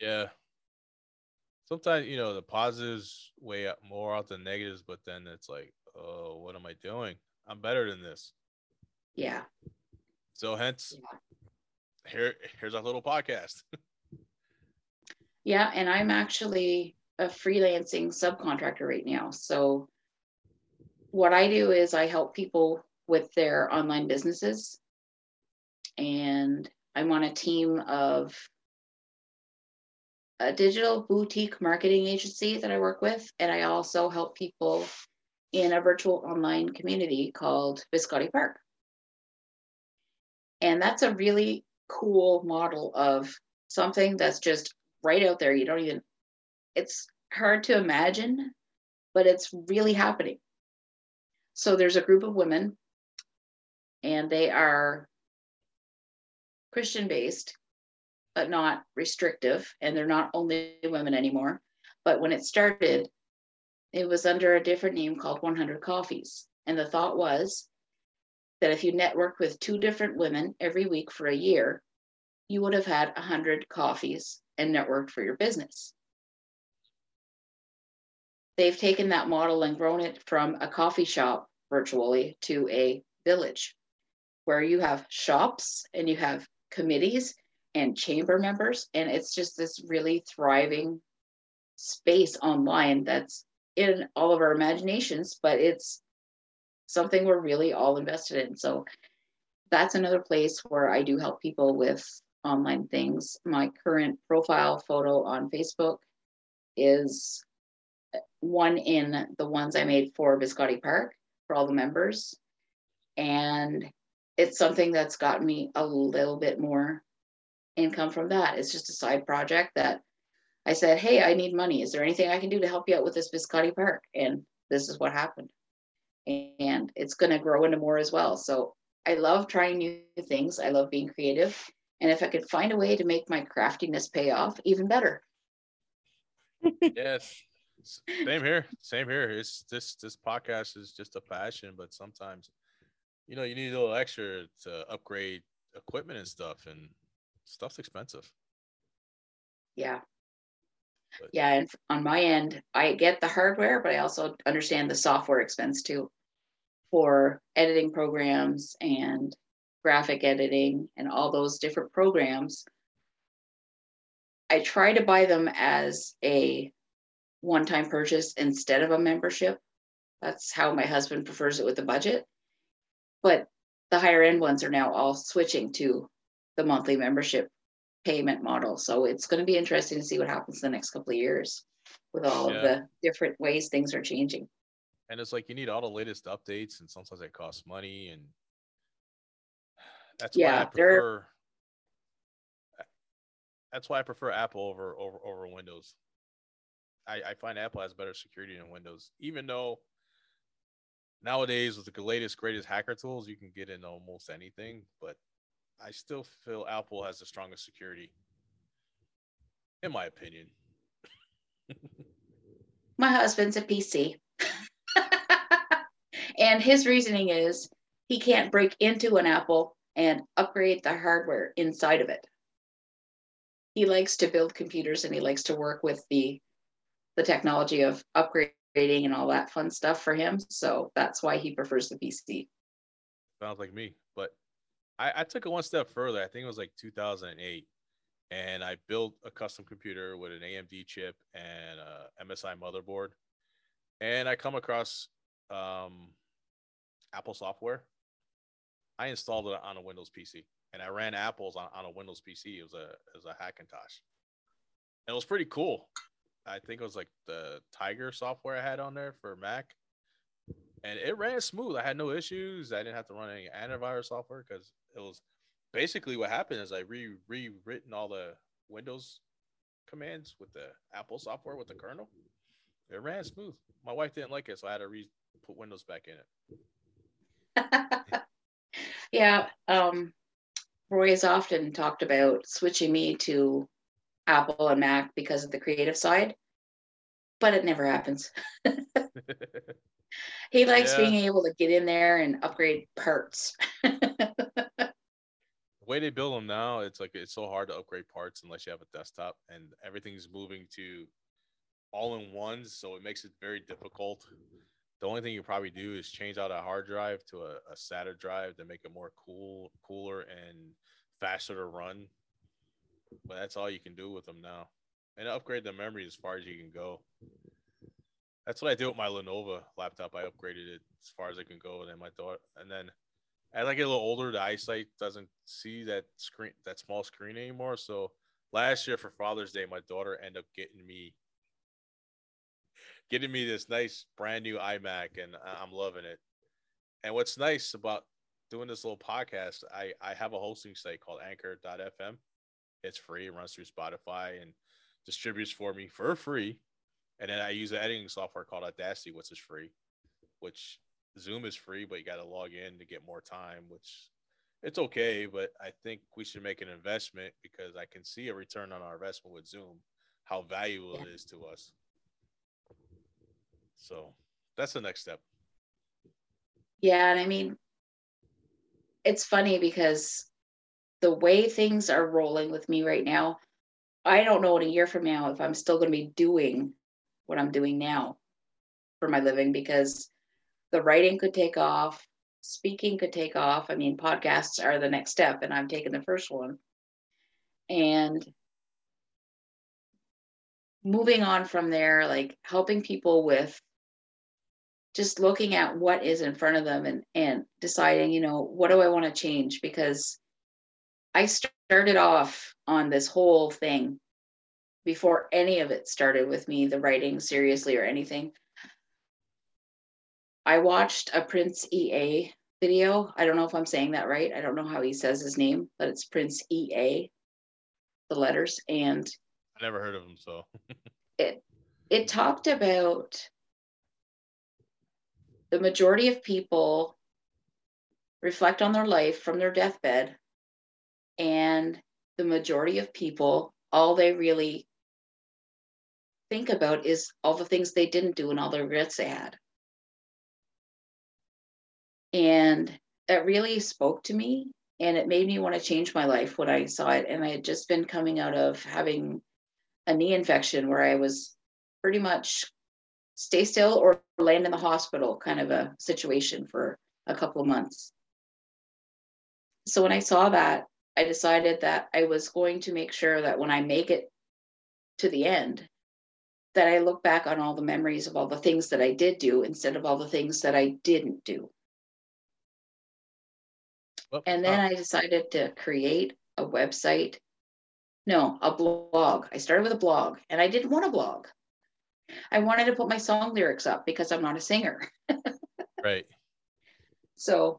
Yeah. Sometimes, you know, the positives weigh up more out than negatives, but then it's like, oh, what am I doing? I'm better than this. Yeah. So hence here here's our little podcast. Yeah, and I'm actually a freelancing subcontractor right now. So what I do is I help people with their online businesses. And I'm on a team of a digital boutique marketing agency that I work with. And I also help people in a virtual online community called Biscotti Park. And that's a really cool model of something that's just right out there. You don't even, it's hard to imagine, but it's really happening. So there's a group of women, and they are Christian based, but not restrictive. And they're not only women anymore. But when it started, it was under a different name called 100 Coffees. And the thought was that if you networked with two different women every week for a year, you would have had 100 coffees and networked for your business. They've taken that model and grown it from a coffee shop virtually to a village where you have shops and you have committees and chamber members. And it's just this really thriving space online that's in all of our imaginations, but it's something we're really all invested in. So that's another place where I do help people with online things. My current profile photo on Facebook is one in the ones I made for Biscotti Park for all the members. And it's something that's gotten me a little bit more income from that. It's just a side project that I said, Hey, I need money. Is there anything I can do to help you out with this Biscotti Park? And this is what happened. And it's going to grow into more as well. So I love trying new things. I love being creative. And if I could find a way to make my craftiness pay off, even better. yes. Same here. Same here. It's this this podcast is just a passion, but sometimes, you know, you need a little extra to upgrade equipment and stuff, and stuff's expensive. Yeah. But, yeah, and on my end, I get the hardware, but I also understand the software expense too for editing programs and graphic editing and all those different programs. I try to buy them as a one time purchase instead of a membership. That's how my husband prefers it with the budget. But the higher end ones are now all switching to the monthly membership payment model. So it's going to be interesting to see what happens in the next couple of years with all yeah. of the different ways things are changing. And it's like you need all the latest updates, and sometimes it costs money. And that's yeah, why I prefer. That's why I prefer Apple over over over Windows. I, I find Apple has better security than Windows, even though nowadays with the latest greatest hacker tools you can get in almost anything but i still feel apple has the strongest security. In my opinion. My husband's a pc and his reasoning is he can't break into an apple and upgrade the hardware inside of it. He likes to build computers and he likes to work with the the technology of upgrading and all that fun stuff for him. So that's why he prefers the PC. Sounds like me, but I, I took it one step further. I think it was like 2008, and I built a custom computer with an AMD chip and a MSI motherboard, and I come across um, Apple software. I installed it on a Windows PC, and I ran Apple's on, on a Windows PC. It was a it was a Hackintosh. And it was pretty cool. I think it was like the Tiger software I had on there for Mac, and it ran smooth. I had no issues. I didn't have to run any antivirus software because it was basically what happened is I re rewritten all the Windows commands with the Apple software with the kernel. It ran smooth. My wife didn't like it, so I had to re put Windows back in it. yeah, um, Roy has often talked about switching me to Apple and Mac because of the creative side, but it never happens. he likes Yeah. being able to get in there and upgrade parts. the way they build them now, it's like it's so hard to upgrade parts unless you have a desktop, and everything's moving to all in ones, so it makes it very difficult. The only thing you probably do is change out a hard drive to a, a SATA drive to make it more cool, cooler, and faster to run. But that's all you can do with them now, and upgrade the memory as far as you can go. That's what I did with my Lenovo laptop. I upgraded it as far as I can go, and then my daughter, and then as I get a little older, the eyesight doesn't see that screen, that small screen anymore. So last year for Father's Day, my daughter ended up getting me, getting me this nice brand new iMac, and I'm loving it. And what's nice about doing this little podcast, I I have a hosting site called Anchor.fm. It's free. It runs through Spotify and distributes for me for free. And then I use an editing software called Audacity, which is free, which Zoom is free, but you got to log in to get more time, which it's okay. But I think we should make an investment because I can see a return on our investment with Zoom, how valuable it is to us. So that's the next step. Yeah, and I mean, it's funny because the way things are rolling with me right now, I don't know in a year from now if I'm still going to be doing what I'm doing now for my living because the writing could take off, speaking could take off. I mean, podcasts are the next step, and I'm taking the first one. And moving on from there, like helping people with just looking at what is in front of them and and deciding you know what do i want to change because i started off on this whole thing before any of it started with me the writing seriously or anything. I watched a prince ea video. I don't know if i'm saying that right. I don't know how he says his name but it's prince ea the letters and I never heard of him, so. It it talked about the majority of people reflect on their life from their deathbed and the majority of people all they really think about is all the things they didn't do and all the regrets they had and that really spoke to me and it made me want to change my life when i saw it and i had just been coming out of having a knee infection where I was pretty much stay still or land in the hospital kind of a situation for a couple of months. So when I saw that, I decided that I was going to make sure that when I make it to the end, that I look back on all the memories of all the things that I did do instead of all the things that I didn't do. Well, And then uh, I decided to create a website. No, a blog. I started with a blog and I didn't want a blog. I wanted to put my song lyrics up because I'm not a singer. right. So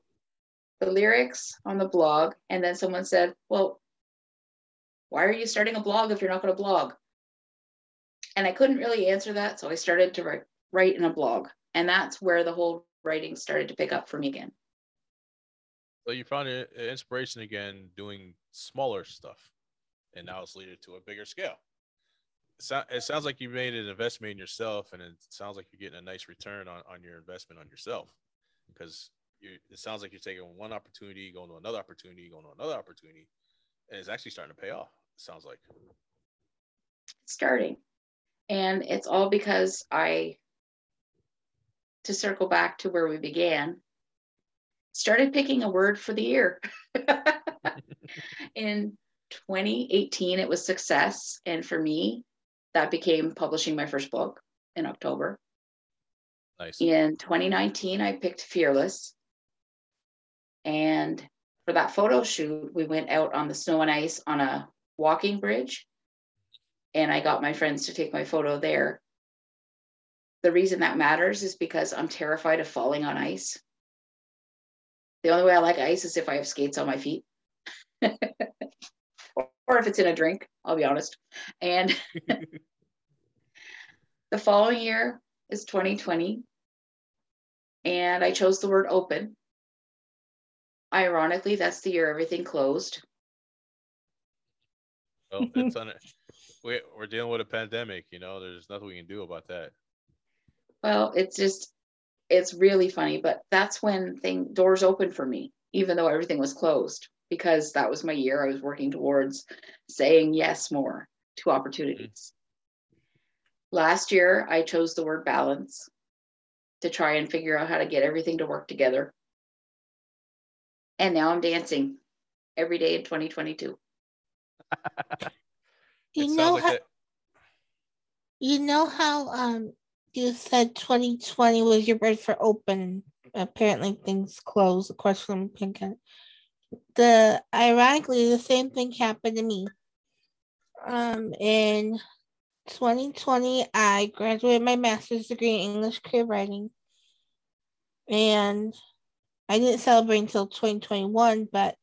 the lyrics on the blog, and then someone said, Well, why are you starting a blog if you're not going to blog? And I couldn't really answer that. So I started to write, write in a blog. And that's where the whole writing started to pick up for me again. So you found i- uh, inspiration again doing smaller stuff, and now it's leading to a bigger scale. It, it sounds like you made an investment in yourself, and it sounds like you're getting a nice return on, on your investment on yourself, because you, it sounds like you're taking one opportunity, going to another opportunity, going to another opportunity, and it's actually starting to pay off. It sounds like. starting. And it's all because I, to circle back to where we began, started picking a word for the year. In 2018, it was success. And for me, that became publishing my first book in October. Nice. In 2019, I picked Fearless. And for that photo shoot, we went out on the snow and ice on a walking bridge. And I got my friends to take my photo there. The reason that matters is because I'm terrified of falling on ice. The only way I like ice is if I have skates on my feet. or if it's in a drink, I'll be honest. And the following year is 2020 and I chose the word open. Ironically, that's the year everything closed. Well, it's on we, we're dealing with a pandemic, you know, there's nothing we can do about that. Well, it's just it's really funny, but that's when thing doors open for me, even though everything was closed, because that was my year. I was working towards saying yes more to opportunities. Mm-hmm. Last year, I chose the word balance to try and figure out how to get everything to work together. And now I'm dancing every day in 2022. you know like how, you know how um you said 2020 was your birth for open. Apparently things closed, of course, from Pink. The ironically, the same thing happened to me. Um, in 2020, I graduated my master's degree in English creative writing, and I didn't celebrate until 2021. But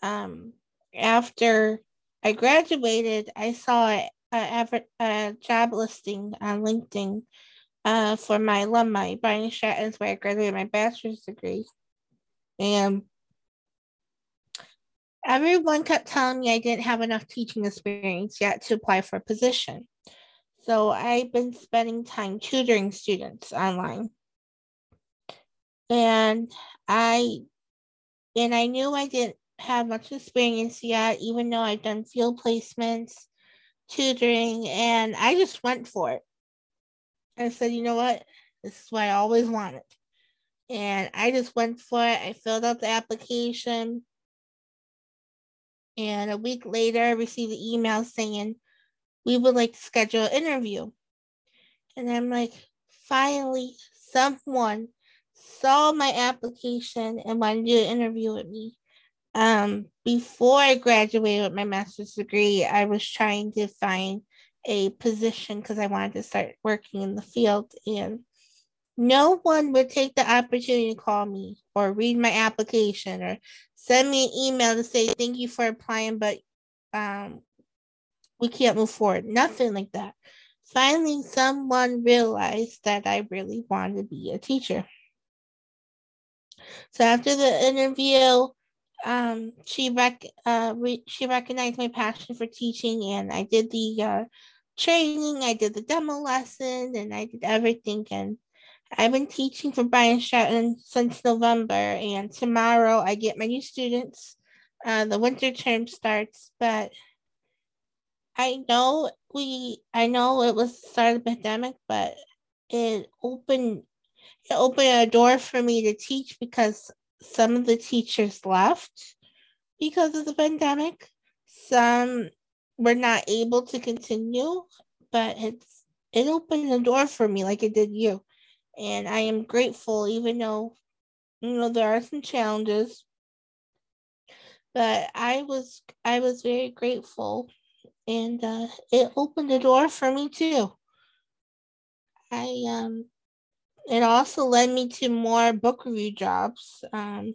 um, after I graduated, I saw a, a, a job listing on LinkedIn uh, for my alumni, Bryant Stratton's where I graduated my bachelor's degree. And everyone kept telling me I didn't have enough teaching experience yet to apply for a position. So I've been spending time tutoring students online. And I and I knew I didn't have much experience yet, even though I've done field placements, tutoring, and I just went for it. I said, you know what? This is what I always wanted. And I just went for it. I filled out the application. And a week later, I received an email saying, we would like to schedule an interview. And I'm like, finally, someone saw my application and wanted to interview with me. Um, before I graduated with my master's degree, I was trying to find a position because I wanted to start working in the field. And no one would take the opportunity to call me or read my application or send me an email to say thank you for applying, but um, we can't move forward. Nothing like that. Finally, someone realized that I really wanted to be a teacher. So after the interview, um, she rec- uh, re- she recognized my passion for teaching, and I did the uh, training, I did the demo lesson, and I did everything. And I've been teaching for Bryant Stratton since November, and tomorrow I get my new students. Uh, the winter term starts, but I know we, I know it was the start of the pandemic, but it opened, it opened a door for me to teach because some of the teachers left because of the pandemic. Some were not able to continue, but it's it opened the door for me like it did you. And I am grateful, even though you know there are some challenges. But I was I was very grateful and uh, it opened the door for me too. I um it also led me to more book review jobs um,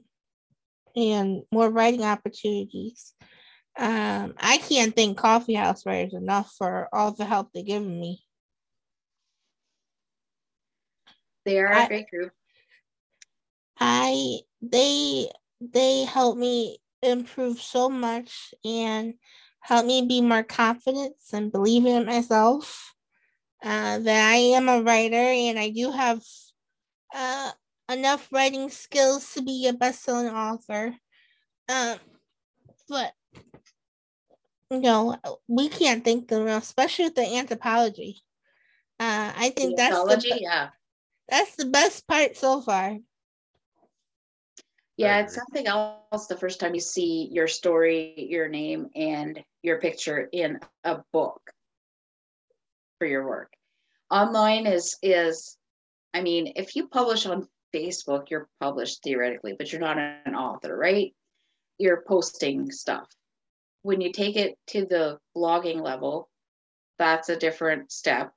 and more writing opportunities. Um, I can't thank Coffee House Writers enough for all the help they've given me. They are a great group. I they they help me improve so much and help me be more confident and believe in myself. Uh, that I am a writer and I do have uh, enough writing skills to be a best-selling author. Um, but no, we can't thank them especially with the anthropology. Uh, I think the that's the, yeah. That's the best part so far. Yeah, it's something else the first time you see your story, your name, and your picture in a book for your work. Online is is, I mean, if you publish on Facebook, you're published theoretically, but you're not an author, right? You're posting stuff when you take it to the blogging level, that's a different step.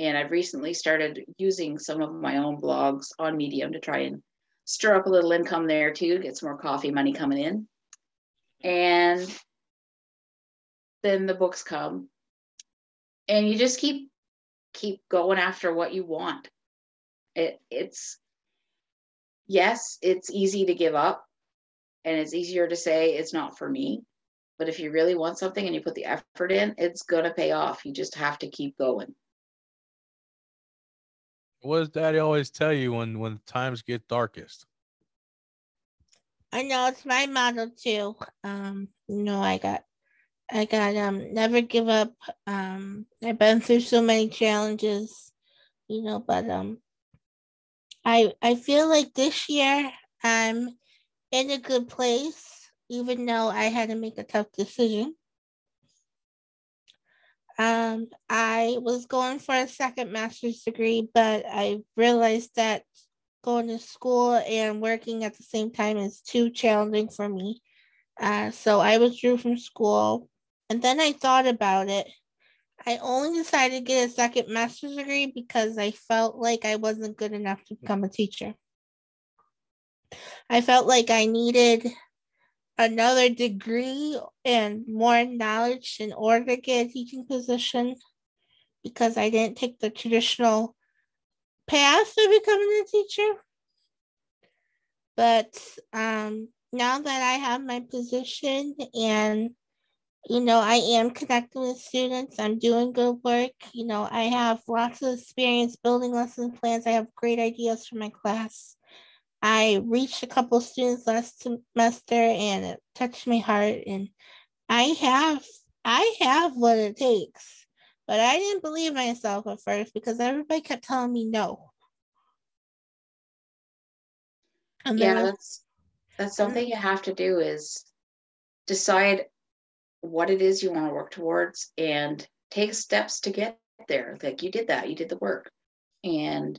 And I've recently started using some of my own blogs on Medium to try and stir up a little income there too, get some more coffee money coming in. And then the books come. And you just keep keep going after what you want. It it's yes, it's easy to give up and it's easier to say it's not for me But if you really want something and you put the effort in, it's going to pay off. You just have to keep going. What does daddy always tell you when when times get darkest? I know it's my motto too. Um, you know, I got I got um never give up. Um I've been through so many challenges, you know, but um I I feel like this year I'm in a good place, even though I had to make a tough decision. Um, I was going for a second master's degree, but I realized that going to school and working at the same time is too challenging for me. Uh, so I withdrew from school. And then I thought about it. I only decided to get a second master's degree because I felt like I wasn't good enough to become a teacher. I felt like I needed another degree and more knowledge in order to get a teaching position because I didn't take the traditional path of becoming a teacher. But um, now that I have my position and you know, I am connecting with students. I'm doing good work. You know, I have lots of experience building lesson plans. I have great ideas for my class. I reached a couple students last semester and it touched my heart. And I have, I have what it takes. But I didn't believe myself at first because everybody kept telling me no. And yeah, that's that's something you have to do is decide what it is you want to work towards and take steps to get there. Like you did that, you did the work. And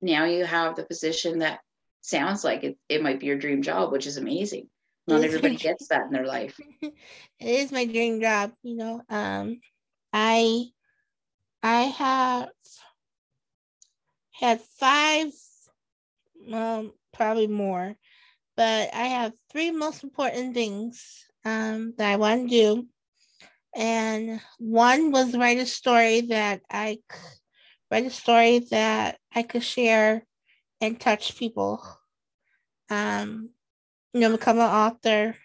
now you have the position that sounds like it, it might be your dream job, which is amazing. Not everybody gets that in their life. it is my dream job, you know. Um I I have had five um probably more, but I have three most important things um, that I want to do. And one was write a story that I write a story that I could share and touch people. Um, you know, become an author.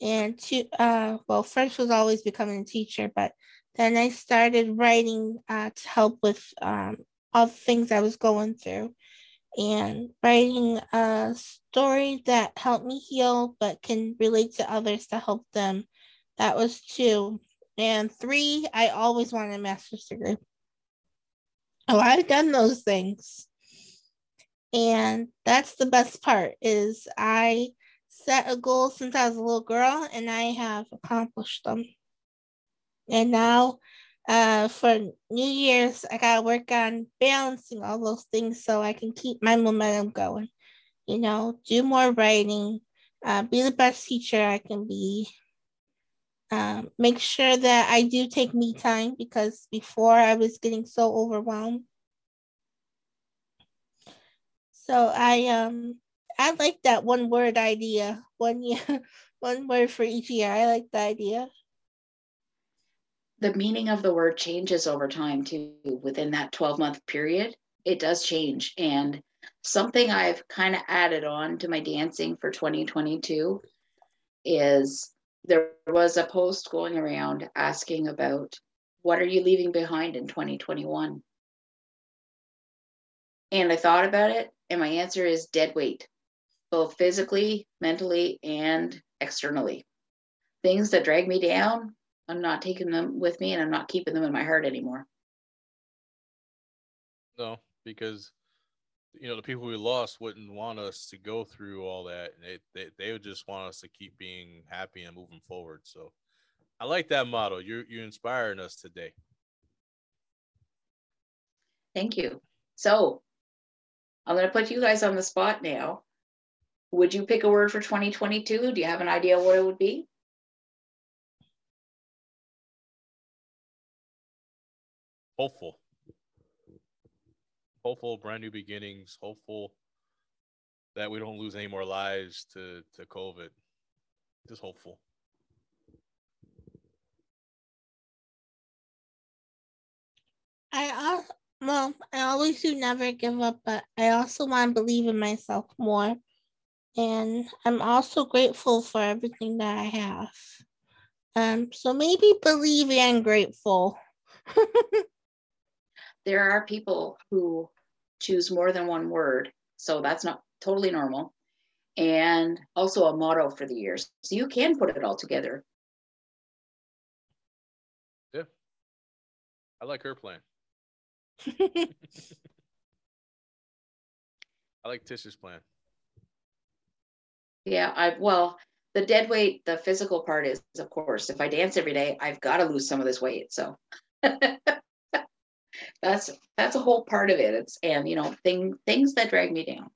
And to uh, well, first was always becoming a teacher, but then I started writing uh, to help with um, all the things I was going through and writing a story that helped me heal but can relate to others to help them. That was two. And three, I always wanted a master's degree. Oh, I've done those things. And that's the best part is I set a goal since I was a little girl and I have accomplished them. And now uh, for New Year's, I gotta work on balancing all those things so I can keep my momentum going. You know, do more writing, uh, be the best teacher I can be. Um, make sure that I do take me time because before I was getting so overwhelmed. So I um I like that one word idea. One year, one word for each year. I like the idea the meaning of the word changes over time too within that 12 month period it does change. And something i've kind of added on to my dancing for 2022 is there was a post going around asking about what are you leaving behind in 2021 and i thought about it and my answer is dead weight both physically mentally and externally. Things that drag me down I'm not taking them with me and I'm not keeping them in my heart anymore. No, because you know the people we lost wouldn't want us to go through all that. They, they they would just want us to keep being happy and moving forward. So I like that motto. You're you're inspiring us today. Thank you. So I'm going to put you guys on the spot now. Would you pick a word for 2022? Do you have an idea what it would be? Hopeful. Hopeful brand new beginnings. Hopeful that we don't lose any more lives to to covid. Just hopeful. I uh, well i always do never give up but i also want to believe in myself more. And i'm also grateful for everything that i have. Um, so maybe believe and grateful. there are people who choose more than one word, so that's not totally normal. And also a motto for the years. So you can put it all together. Yeah. I like her plan. I like Tish's plan. Yeah, I well, the dead weight, the physical part is, of course, if I dance every day, I've got to lose some of this weight. So that's that's a whole part of it. It's and you know thing things that drag me down.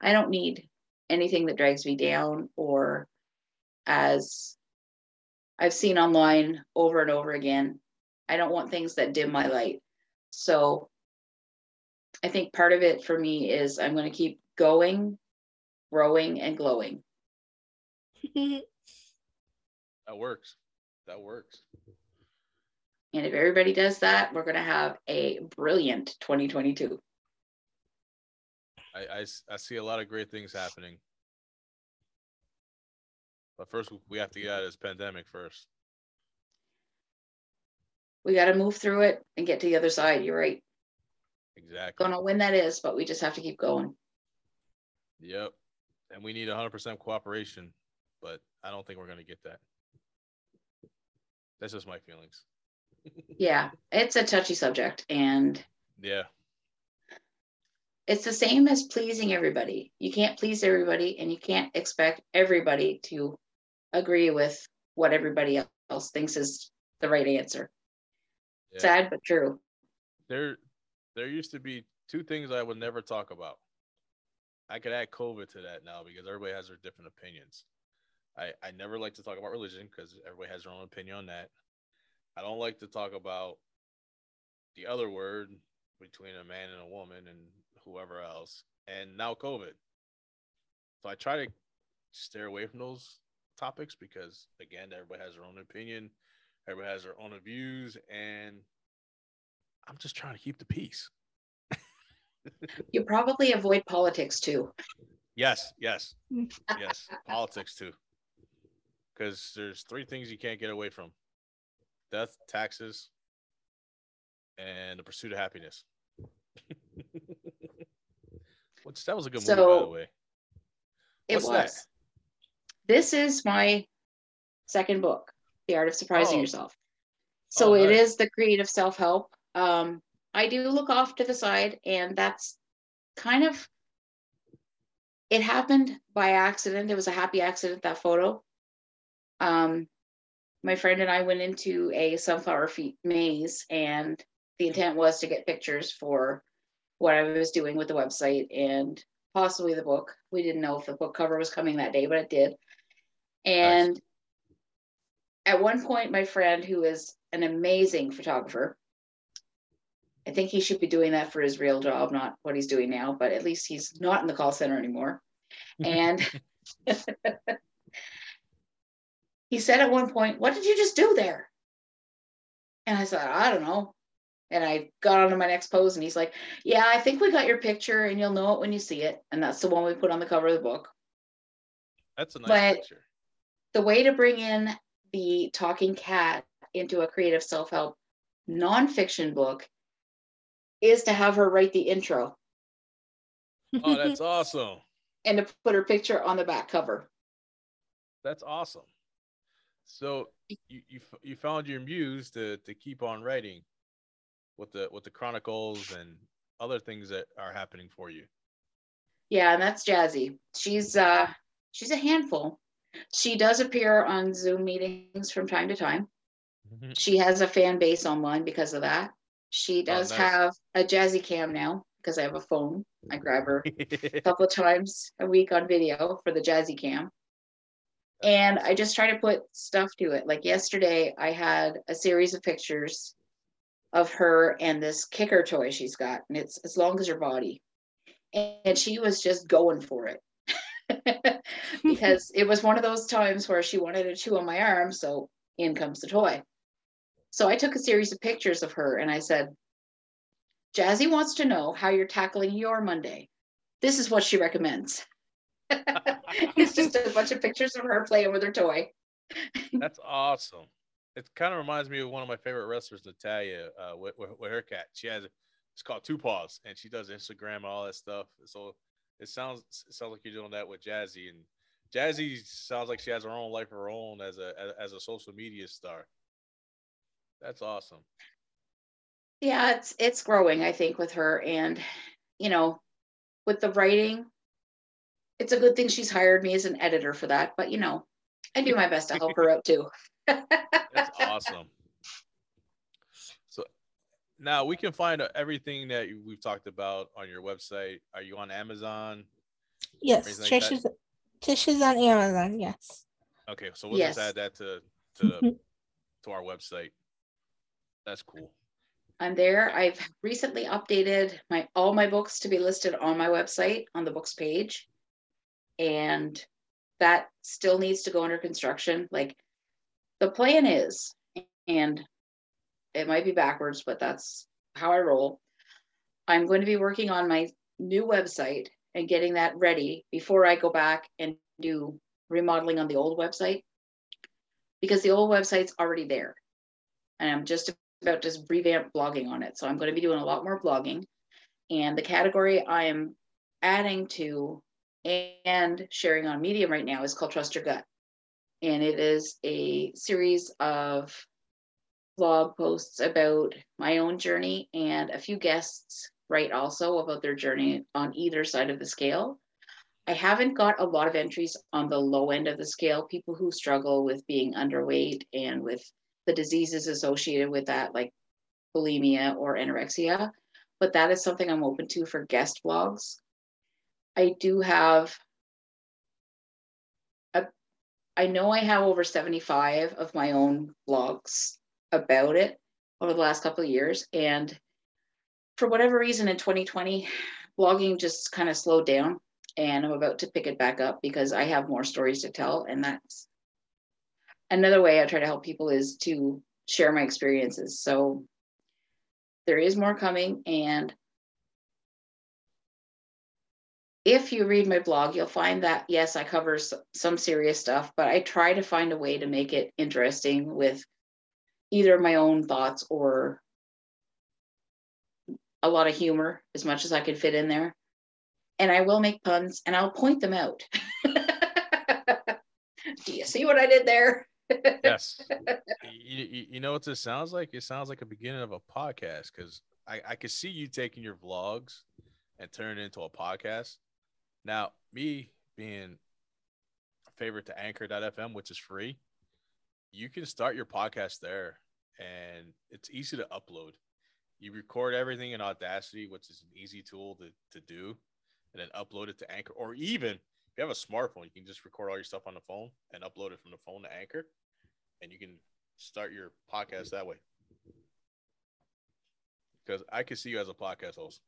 I don't need anything that drags me down or as I've seen online over and over again. I don't want things that dim my light. So I think part of it for me is I'm going to keep going, growing, and glowing. that works. That works. And if everybody does that, we're going to have a brilliant 2022. I, I, I see a lot of great things happening. But first, we have to get out of this pandemic first. We got to move through it and get to the other side. You're right. Exactly. Don't know when that is, but we just have to keep going. Yep. And we need 100% cooperation, but I don't think we're going to get that. That's just my feelings. Yeah, it's a touchy subject. And yeah, it's the same as pleasing everybody. You can't please everybody, and you can't expect everybody to agree with what everybody else thinks is the right answer. Yeah. Sad but true. There, there used to be two things I would never talk about. I could add COVID to that now because everybody has their different opinions. I, I never like to talk about religion because everybody has their own opinion on that. I don't like to talk about the other word between a man and a woman and whoever else. And now COVID. So I try to steer away from those topics because again, everybody has their own opinion, everybody has their own views, and I'm just trying to keep the peace. you probably avoid politics too. Yes, yes, yes, politics too. Because there's three things you can't get away from: death, taxes, and the pursuit of happiness. Which that was a good so, movie, by the way. What's it was. That? This is my second book, The Art of Surprising oh. Yourself. So oh, nice. it is the creative self help um, I do look off to the side, and that's kind of it happened by accident. It was a happy accident, that photo. Um, my friend and I went into a sunflower feet maze, and the intent was to get pictures for what I was doing with the website and possibly the book. We didn't know if the book cover was coming that day, but it did. And nice. at one point, my friend, who is an amazing photographer, I think he should be doing that for his real job, not what he's doing now, but at least he's not in the call center anymore. And he said at one point, What did you just do there? And I said, I don't know. And I got on to my next pose and he's like, Yeah, I think we got your picture and you'll know it when you see it. And that's the one we put on the cover of the book. That's a nice but picture. The way to bring in the talking cat into a creative self help nonfiction book is to have her write the intro. Oh, that's awesome. and to put her picture on the back cover. That's awesome. So you you, you found your muse to to keep on writing with the with the chronicles and other things that are happening for you. Yeah, and that's Jazzy. She's uh she's a handful. She does appear on Zoom meetings from time to time. Mm-hmm. She has a fan base online because of that. She oh, does oh, nice. have a jazzy cam now because I have a phone. I grab her a couple of times a week on video for the jazzy cam. And I just try to put stuff to it. Like yesterday, I had a series of pictures of her and this kicker toy she's got, and it's as long as her body. And she was just going for it because it was one of those times where she wanted to chew on my arm. So in comes the toy. So I took a series of pictures of her and I said, Jazzy wants to know how you're tackling your Monday. This is what she recommends. It's just a bunch of pictures of her playing with her toy. That's awesome. It kind of reminds me of one of my favorite wrestlers, Natalya, uh, with, with, with her cat. She has it's called Two Paws, and she does Instagram and all that stuff. So it sounds it sounds like you're doing that with Jazzy, and Jazzy sounds like she has her own life of her own as a as a social media star. That's awesome. Yeah, it's it's growing, I think, with her, and you know, with the writing, it's a good thing she's hired me as an editor for that. But you know, I do my best to help her out too. That's awesome. So now we can find everything that we've talked about on your website. Are you on Amazon? Yes, like Trish is Tish is on Amazon. Yes. Okay, so we'll yes. just add that to to mm-hmm. to our website. That's cool. I'm there. I've recently updated my all my books to be listed on my website on the books page. And that still needs to go under construction. Like the plan is, and it might be backwards, but that's how I roll. I'm going to be working on my new website and getting that ready before I go back and do remodeling on the old website because the old website's already there. And I'm just about to revamp blogging on it. So I'm going to be doing a lot more blogging. And the category I am adding to and sharing on Medium right now is called Trust Your Gut. And it is a series of blog posts about my own journey and a few guests write also about their journey on either side of the scale. I haven't got a lot of entries on the low end of the scale, people who struggle with being underweight and with the diseases associated with that, like bulimia or anorexia. But that is something I'm open to for guest blogs. I do have a, I know I have over 75 of my own blogs about it over the last couple of years. And for whatever reason in 2020, blogging just kind of slowed down and I'm about to pick it back up because I have more stories to tell. And that's another way I try to help people is to share my experiences. So there is more coming. And if you read my blog, you'll find that yes, I cover some serious stuff, but I try to find a way to make it interesting with either my own thoughts or a lot of humor as much as I can fit in there. And I will make puns and I'll point them out. Do you see what I did there? yes. You, you, know what this sounds like? It sounds like a beginning of a podcast because I, I could see you taking your vlogs and turning it into a podcast. Now, me being a favorite to anchor.fm, which is free, you can start your podcast there and it's easy to upload. You record everything in Audacity, which is an easy tool to, to do, and then upload it to Anchor. Or even if you have a smartphone, you can just record all your stuff on the phone and upload it from the phone to Anchor, and you can start your podcast that way. Because I can see you as a podcast host.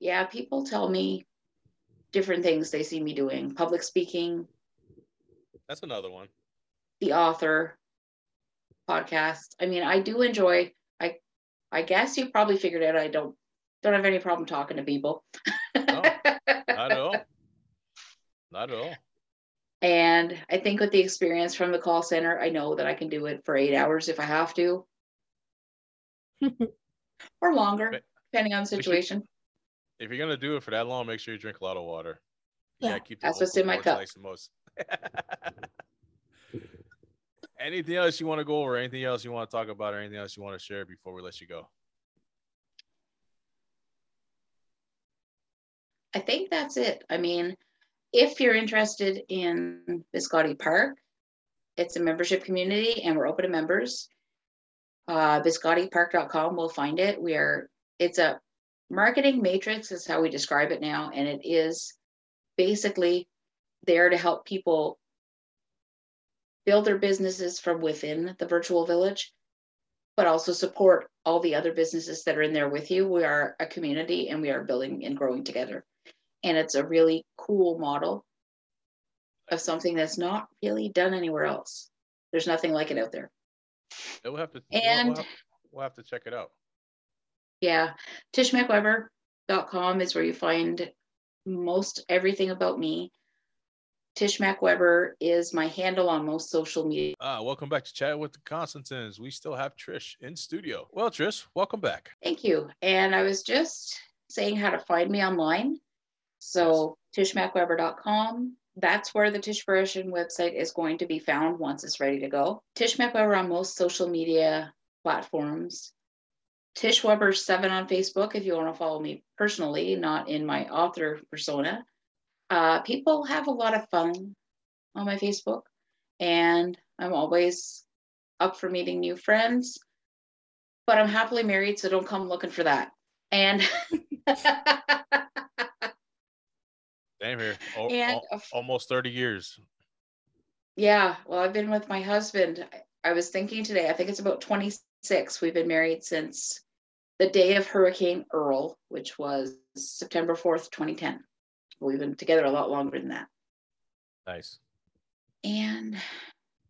Yeah, people tell me different things they see me doing public speaking. That's another one. The author, podcast. I mean, I do enjoy. I I guess you probably figured out I don't don't have any problem talking to people. no, not at all. Not at all. And I think with the experience from the call center, I know that I can do it for eight hours if I have to, or longer, depending on the situation. If you're gonna do it for that long, make sure you drink a lot of water. Yeah, keep that's what's in my cup. Nice most. anything else you want to go over? Anything else you want to talk about, or anything else you want to share before we let you go? I think that's it. I mean, if you're interested in Biscotti Park, it's a membership community and we're open to members. Uh, biscottipark.com will find it. We are, it's a marketing matrix, is how we describe it now. And it is basically there to help people build their businesses from within the virtual village, but also support all the other businesses that are in there with you. We are a community and we are building and growing together. And it's a really cool model of something that's not really done anywhere else. There's nothing like it out there. We'll have to and we'll have, we'll have to check it out. Yeah. tishmacweber.com is where you find most everything about me. Tish Mac is my handle on most social media. Ah, welcome back to Chat with the Constantins. We still have Trish in studio. Well, Trish, welcome back. Thank you. And I was just saying how to find me online. So tishmacweber.com. That's where the Tish Version website is going to be found once it's ready to go. Tish Mac on most social media platforms. Tish Weber 7 on Facebook if you want to follow me personally, not in my author persona. Uh, people have a lot of fun on my Facebook, and I'm always up for meeting new friends. But I'm happily married, so don't come looking for that. And Same here. O- And al- almost 30 years. yeah, well, I've been with my husband. I- I was thinking today, I think it's about 26. We've been married since the day of Hurricane Earl, which was September 4th, 2010. We've been together a lot longer than that. Nice. And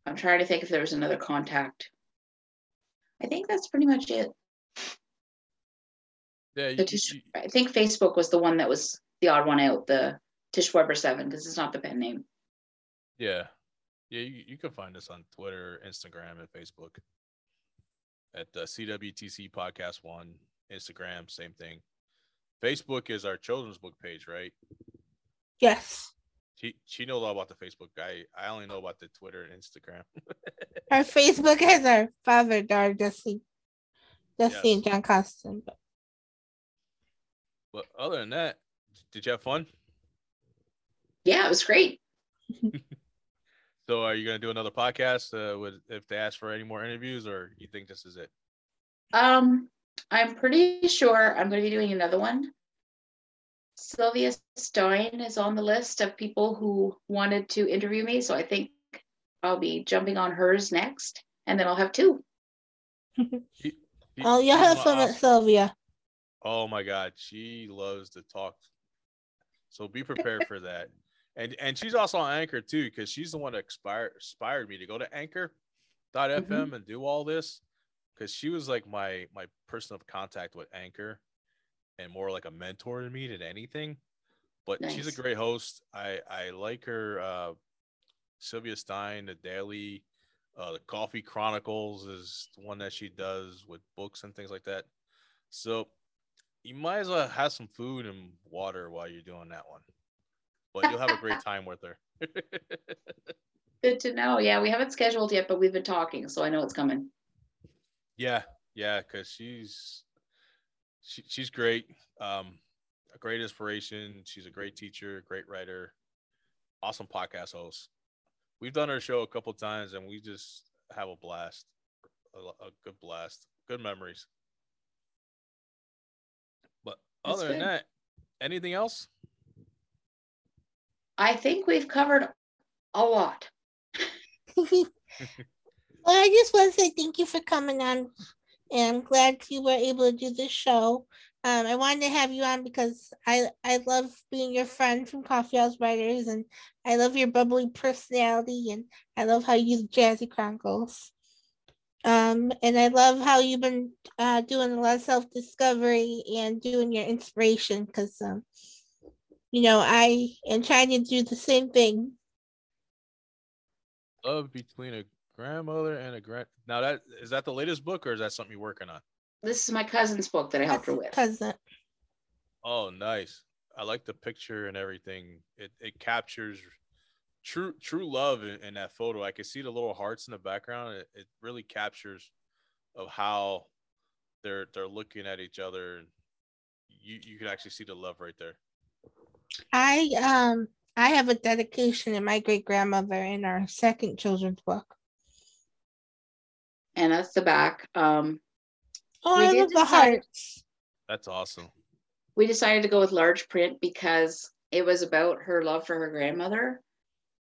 I'm trying to think if there was another contact. I think that's pretty much it. Yeah, you, Tish, you- I think Facebook was the one that was the odd one out, the Tish Weber 7, because it's not the pen name. yeah. Yeah, you, you can find us on Twitter, Instagram, and Facebook at the CWTC Podcast One. Instagram, same thing. Facebook is our children's book page, right? Yes. She she knows all about the Facebook. I I only know about the Twitter and Instagram. Our Facebook is our father, daughter, Jesse, Jesse Yes. and John Costin. But But other than that, did you have fun? Yeah, it was great. So are you gonna do another podcast uh, with if they ask for any more interviews, or you think this is it? Um, I'm pretty sure I'm going to be doing another one. Sylvia Stein is on the list of people who wanted to interview me, so I think I'll be jumping on hers next, and then I'll have two. Oh, you'll have my fun with awesome- Sylvia. Oh my God, she loves to talk. So be prepared for that. And and she's also on Anchor too, because she's the one that expired inspired me to go to Anchor.fm Mhm. and do all this. Because she was like my my person of contact with Anchor, and more like a mentor to me than anything. But she's a great host. I I like her. Uh, Sylvia Stein, the Daily, uh, the Coffee Chronicles is the one that she does with books and things like that. So you might as well have some food and water while you're doing that one. But you'll have a great time with her. Good to know. Yeah, we haven't scheduled yet, but we've been talking, so I know it's coming. yeah, yeah, because she's she, she's great. Um, a great inspiration. She's a great teacher, great writer, awesome podcast host. We've done her show a couple times, and we just have a blast, a, a good blast, good memories. But That's other than that, anything else? I think we've covered a lot. well, I just want to say thank you for coming on, and I'm glad you were able to do this show. Um, I wanted to have you on because I I love being your friend from Coffee House Writers, and I love your bubbly personality, and I love how you use Jazzy Chronicles. Um, and I love how you've been uh, doing a lot of self discovery and doing your inspiration because, um, you know, I am trying to do the same thing. Love between a grandmother and a grand. Now that is that the latest book, or is that something you're working on? This is my cousin's book that I helped her with. Cousin. Oh, nice. I like the picture and everything. It it captures true true love in, in that photo. I can see the little hearts in the background. It, it really captures of how they're they're looking at each other. You you can actually see the love right there. I um I have a dedication in my great grandmother in our second children's book. And that's the back. Um, Oh, I did love the hearts. That's awesome. we decided to go with large print because it was about her love for her grandmother.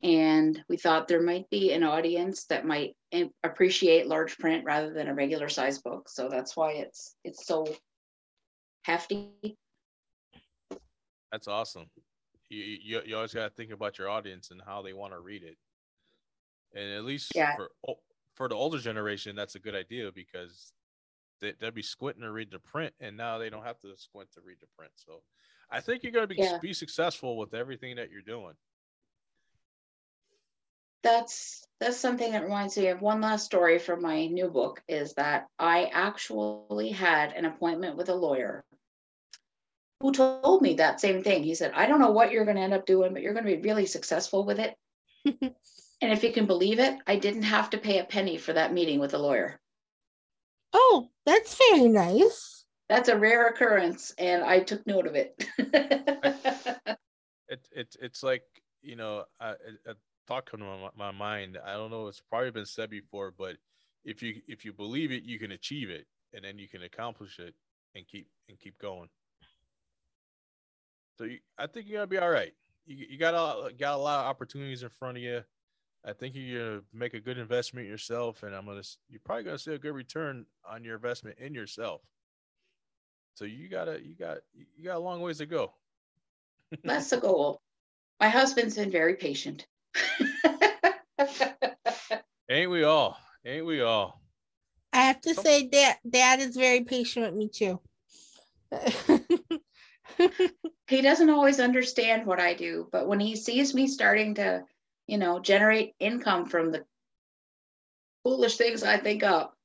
And we thought there might be an audience that might appreciate large print rather than a regular size book. So that's why it's it's so hefty. That's awesome. You you, you always got to think about your audience and how they want to read it. And at least Yeah. for for the older generation, that's a good idea because they, they'll be squinting to read the print, and now they don't have to squint to read the print. So, I think you're going to be Yeah. be successful with everything that you're doing. that's that's something that reminds me of one last story from my new book is that I actually had an appointment with a lawyer who told me that same thing. He said, I don't know what you're going to end up doing, but you're going to be really successful with it. and if you can believe it, I didn't have to pay a penny for that meeting with a lawyer. Oh, that's very nice. That's a rare occurrence, and I took note of it. it, it it's like you know a, a thought come to my, my mind. I don't know. It's probably been said before, but if you if you believe it, you can achieve it, and then you can accomplish it and keep and keep going. So you, I think you're gonna be all right. You, you got a got a lot of opportunities in front of you. I think you're gonna make a good investment yourself, and I'm gonna you're probably gonna see a good return on your investment in yourself. So you gotta you got you got a long ways to go. That's the goal. My husband's been very patient. Ain't we all? Ain't we all? I have to say that dad is very patient with me too. he doesn't always understand what I do, but when he sees me starting to, you know, generate income from the foolish things I think up,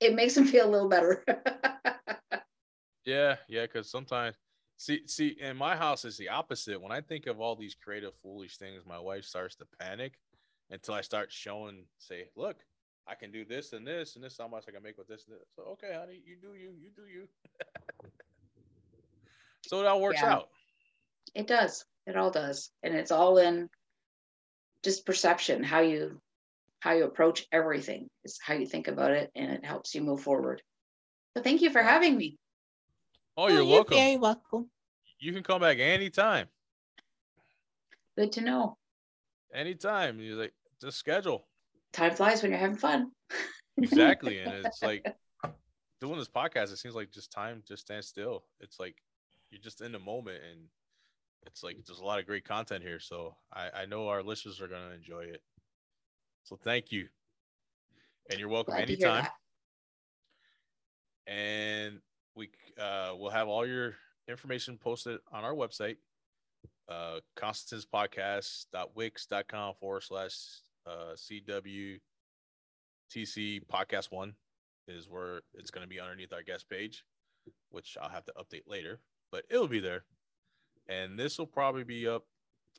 it makes him feel a little better. yeah, yeah, because sometimes see see in my house is the opposite. When I think of all these creative foolish things, my wife starts to panic until I start showing, say, look, I can do this and this and this how much I can make with this and this. So okay, honey, you do you, you do you. so it all works yeah. out. It does. It all does. And it's all in just perception, how you how you approach everything is how you think about it and it helps you move forward. So thank you for having me. Oh, oh you're, oh, you're welcome. Very welcome. You can come back anytime. Good to know. Anytime. You like just schedule. Time flies when you're having fun. exactly. And it's like doing this podcast, it seems like just time just stands still. It's like you're just in the moment and it's like there's a lot of great content here. So I, I know our listeners are gonna enjoy it. So thank you. And you're welcome Glad anytime. And we uh, will have all your information posted on our website, uh, constantinspodcast.wix.com forward slash uh, CWTC podcast one is where it's going to be underneath our guest page, which I'll have to update later, but it'll be there. And this will probably be up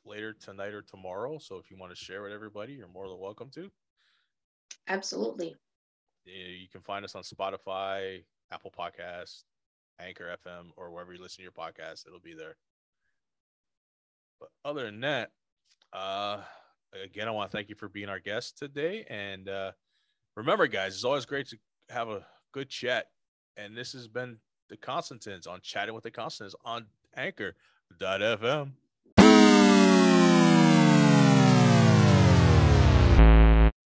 later tonight or tomorrow. So if you want to share with everybody, you're more than welcome to. Absolutely. You can find us on Spotify, Apple Podcasts, Anchor FM, or wherever you listen to your podcast. It'll be there. But other than that, uh, again, I want to thank you for being our guest today. And uh, remember, guys, it's always great to have a good chat. And this has been the Constantins on Chatting with the Constantins on Anchor.fm.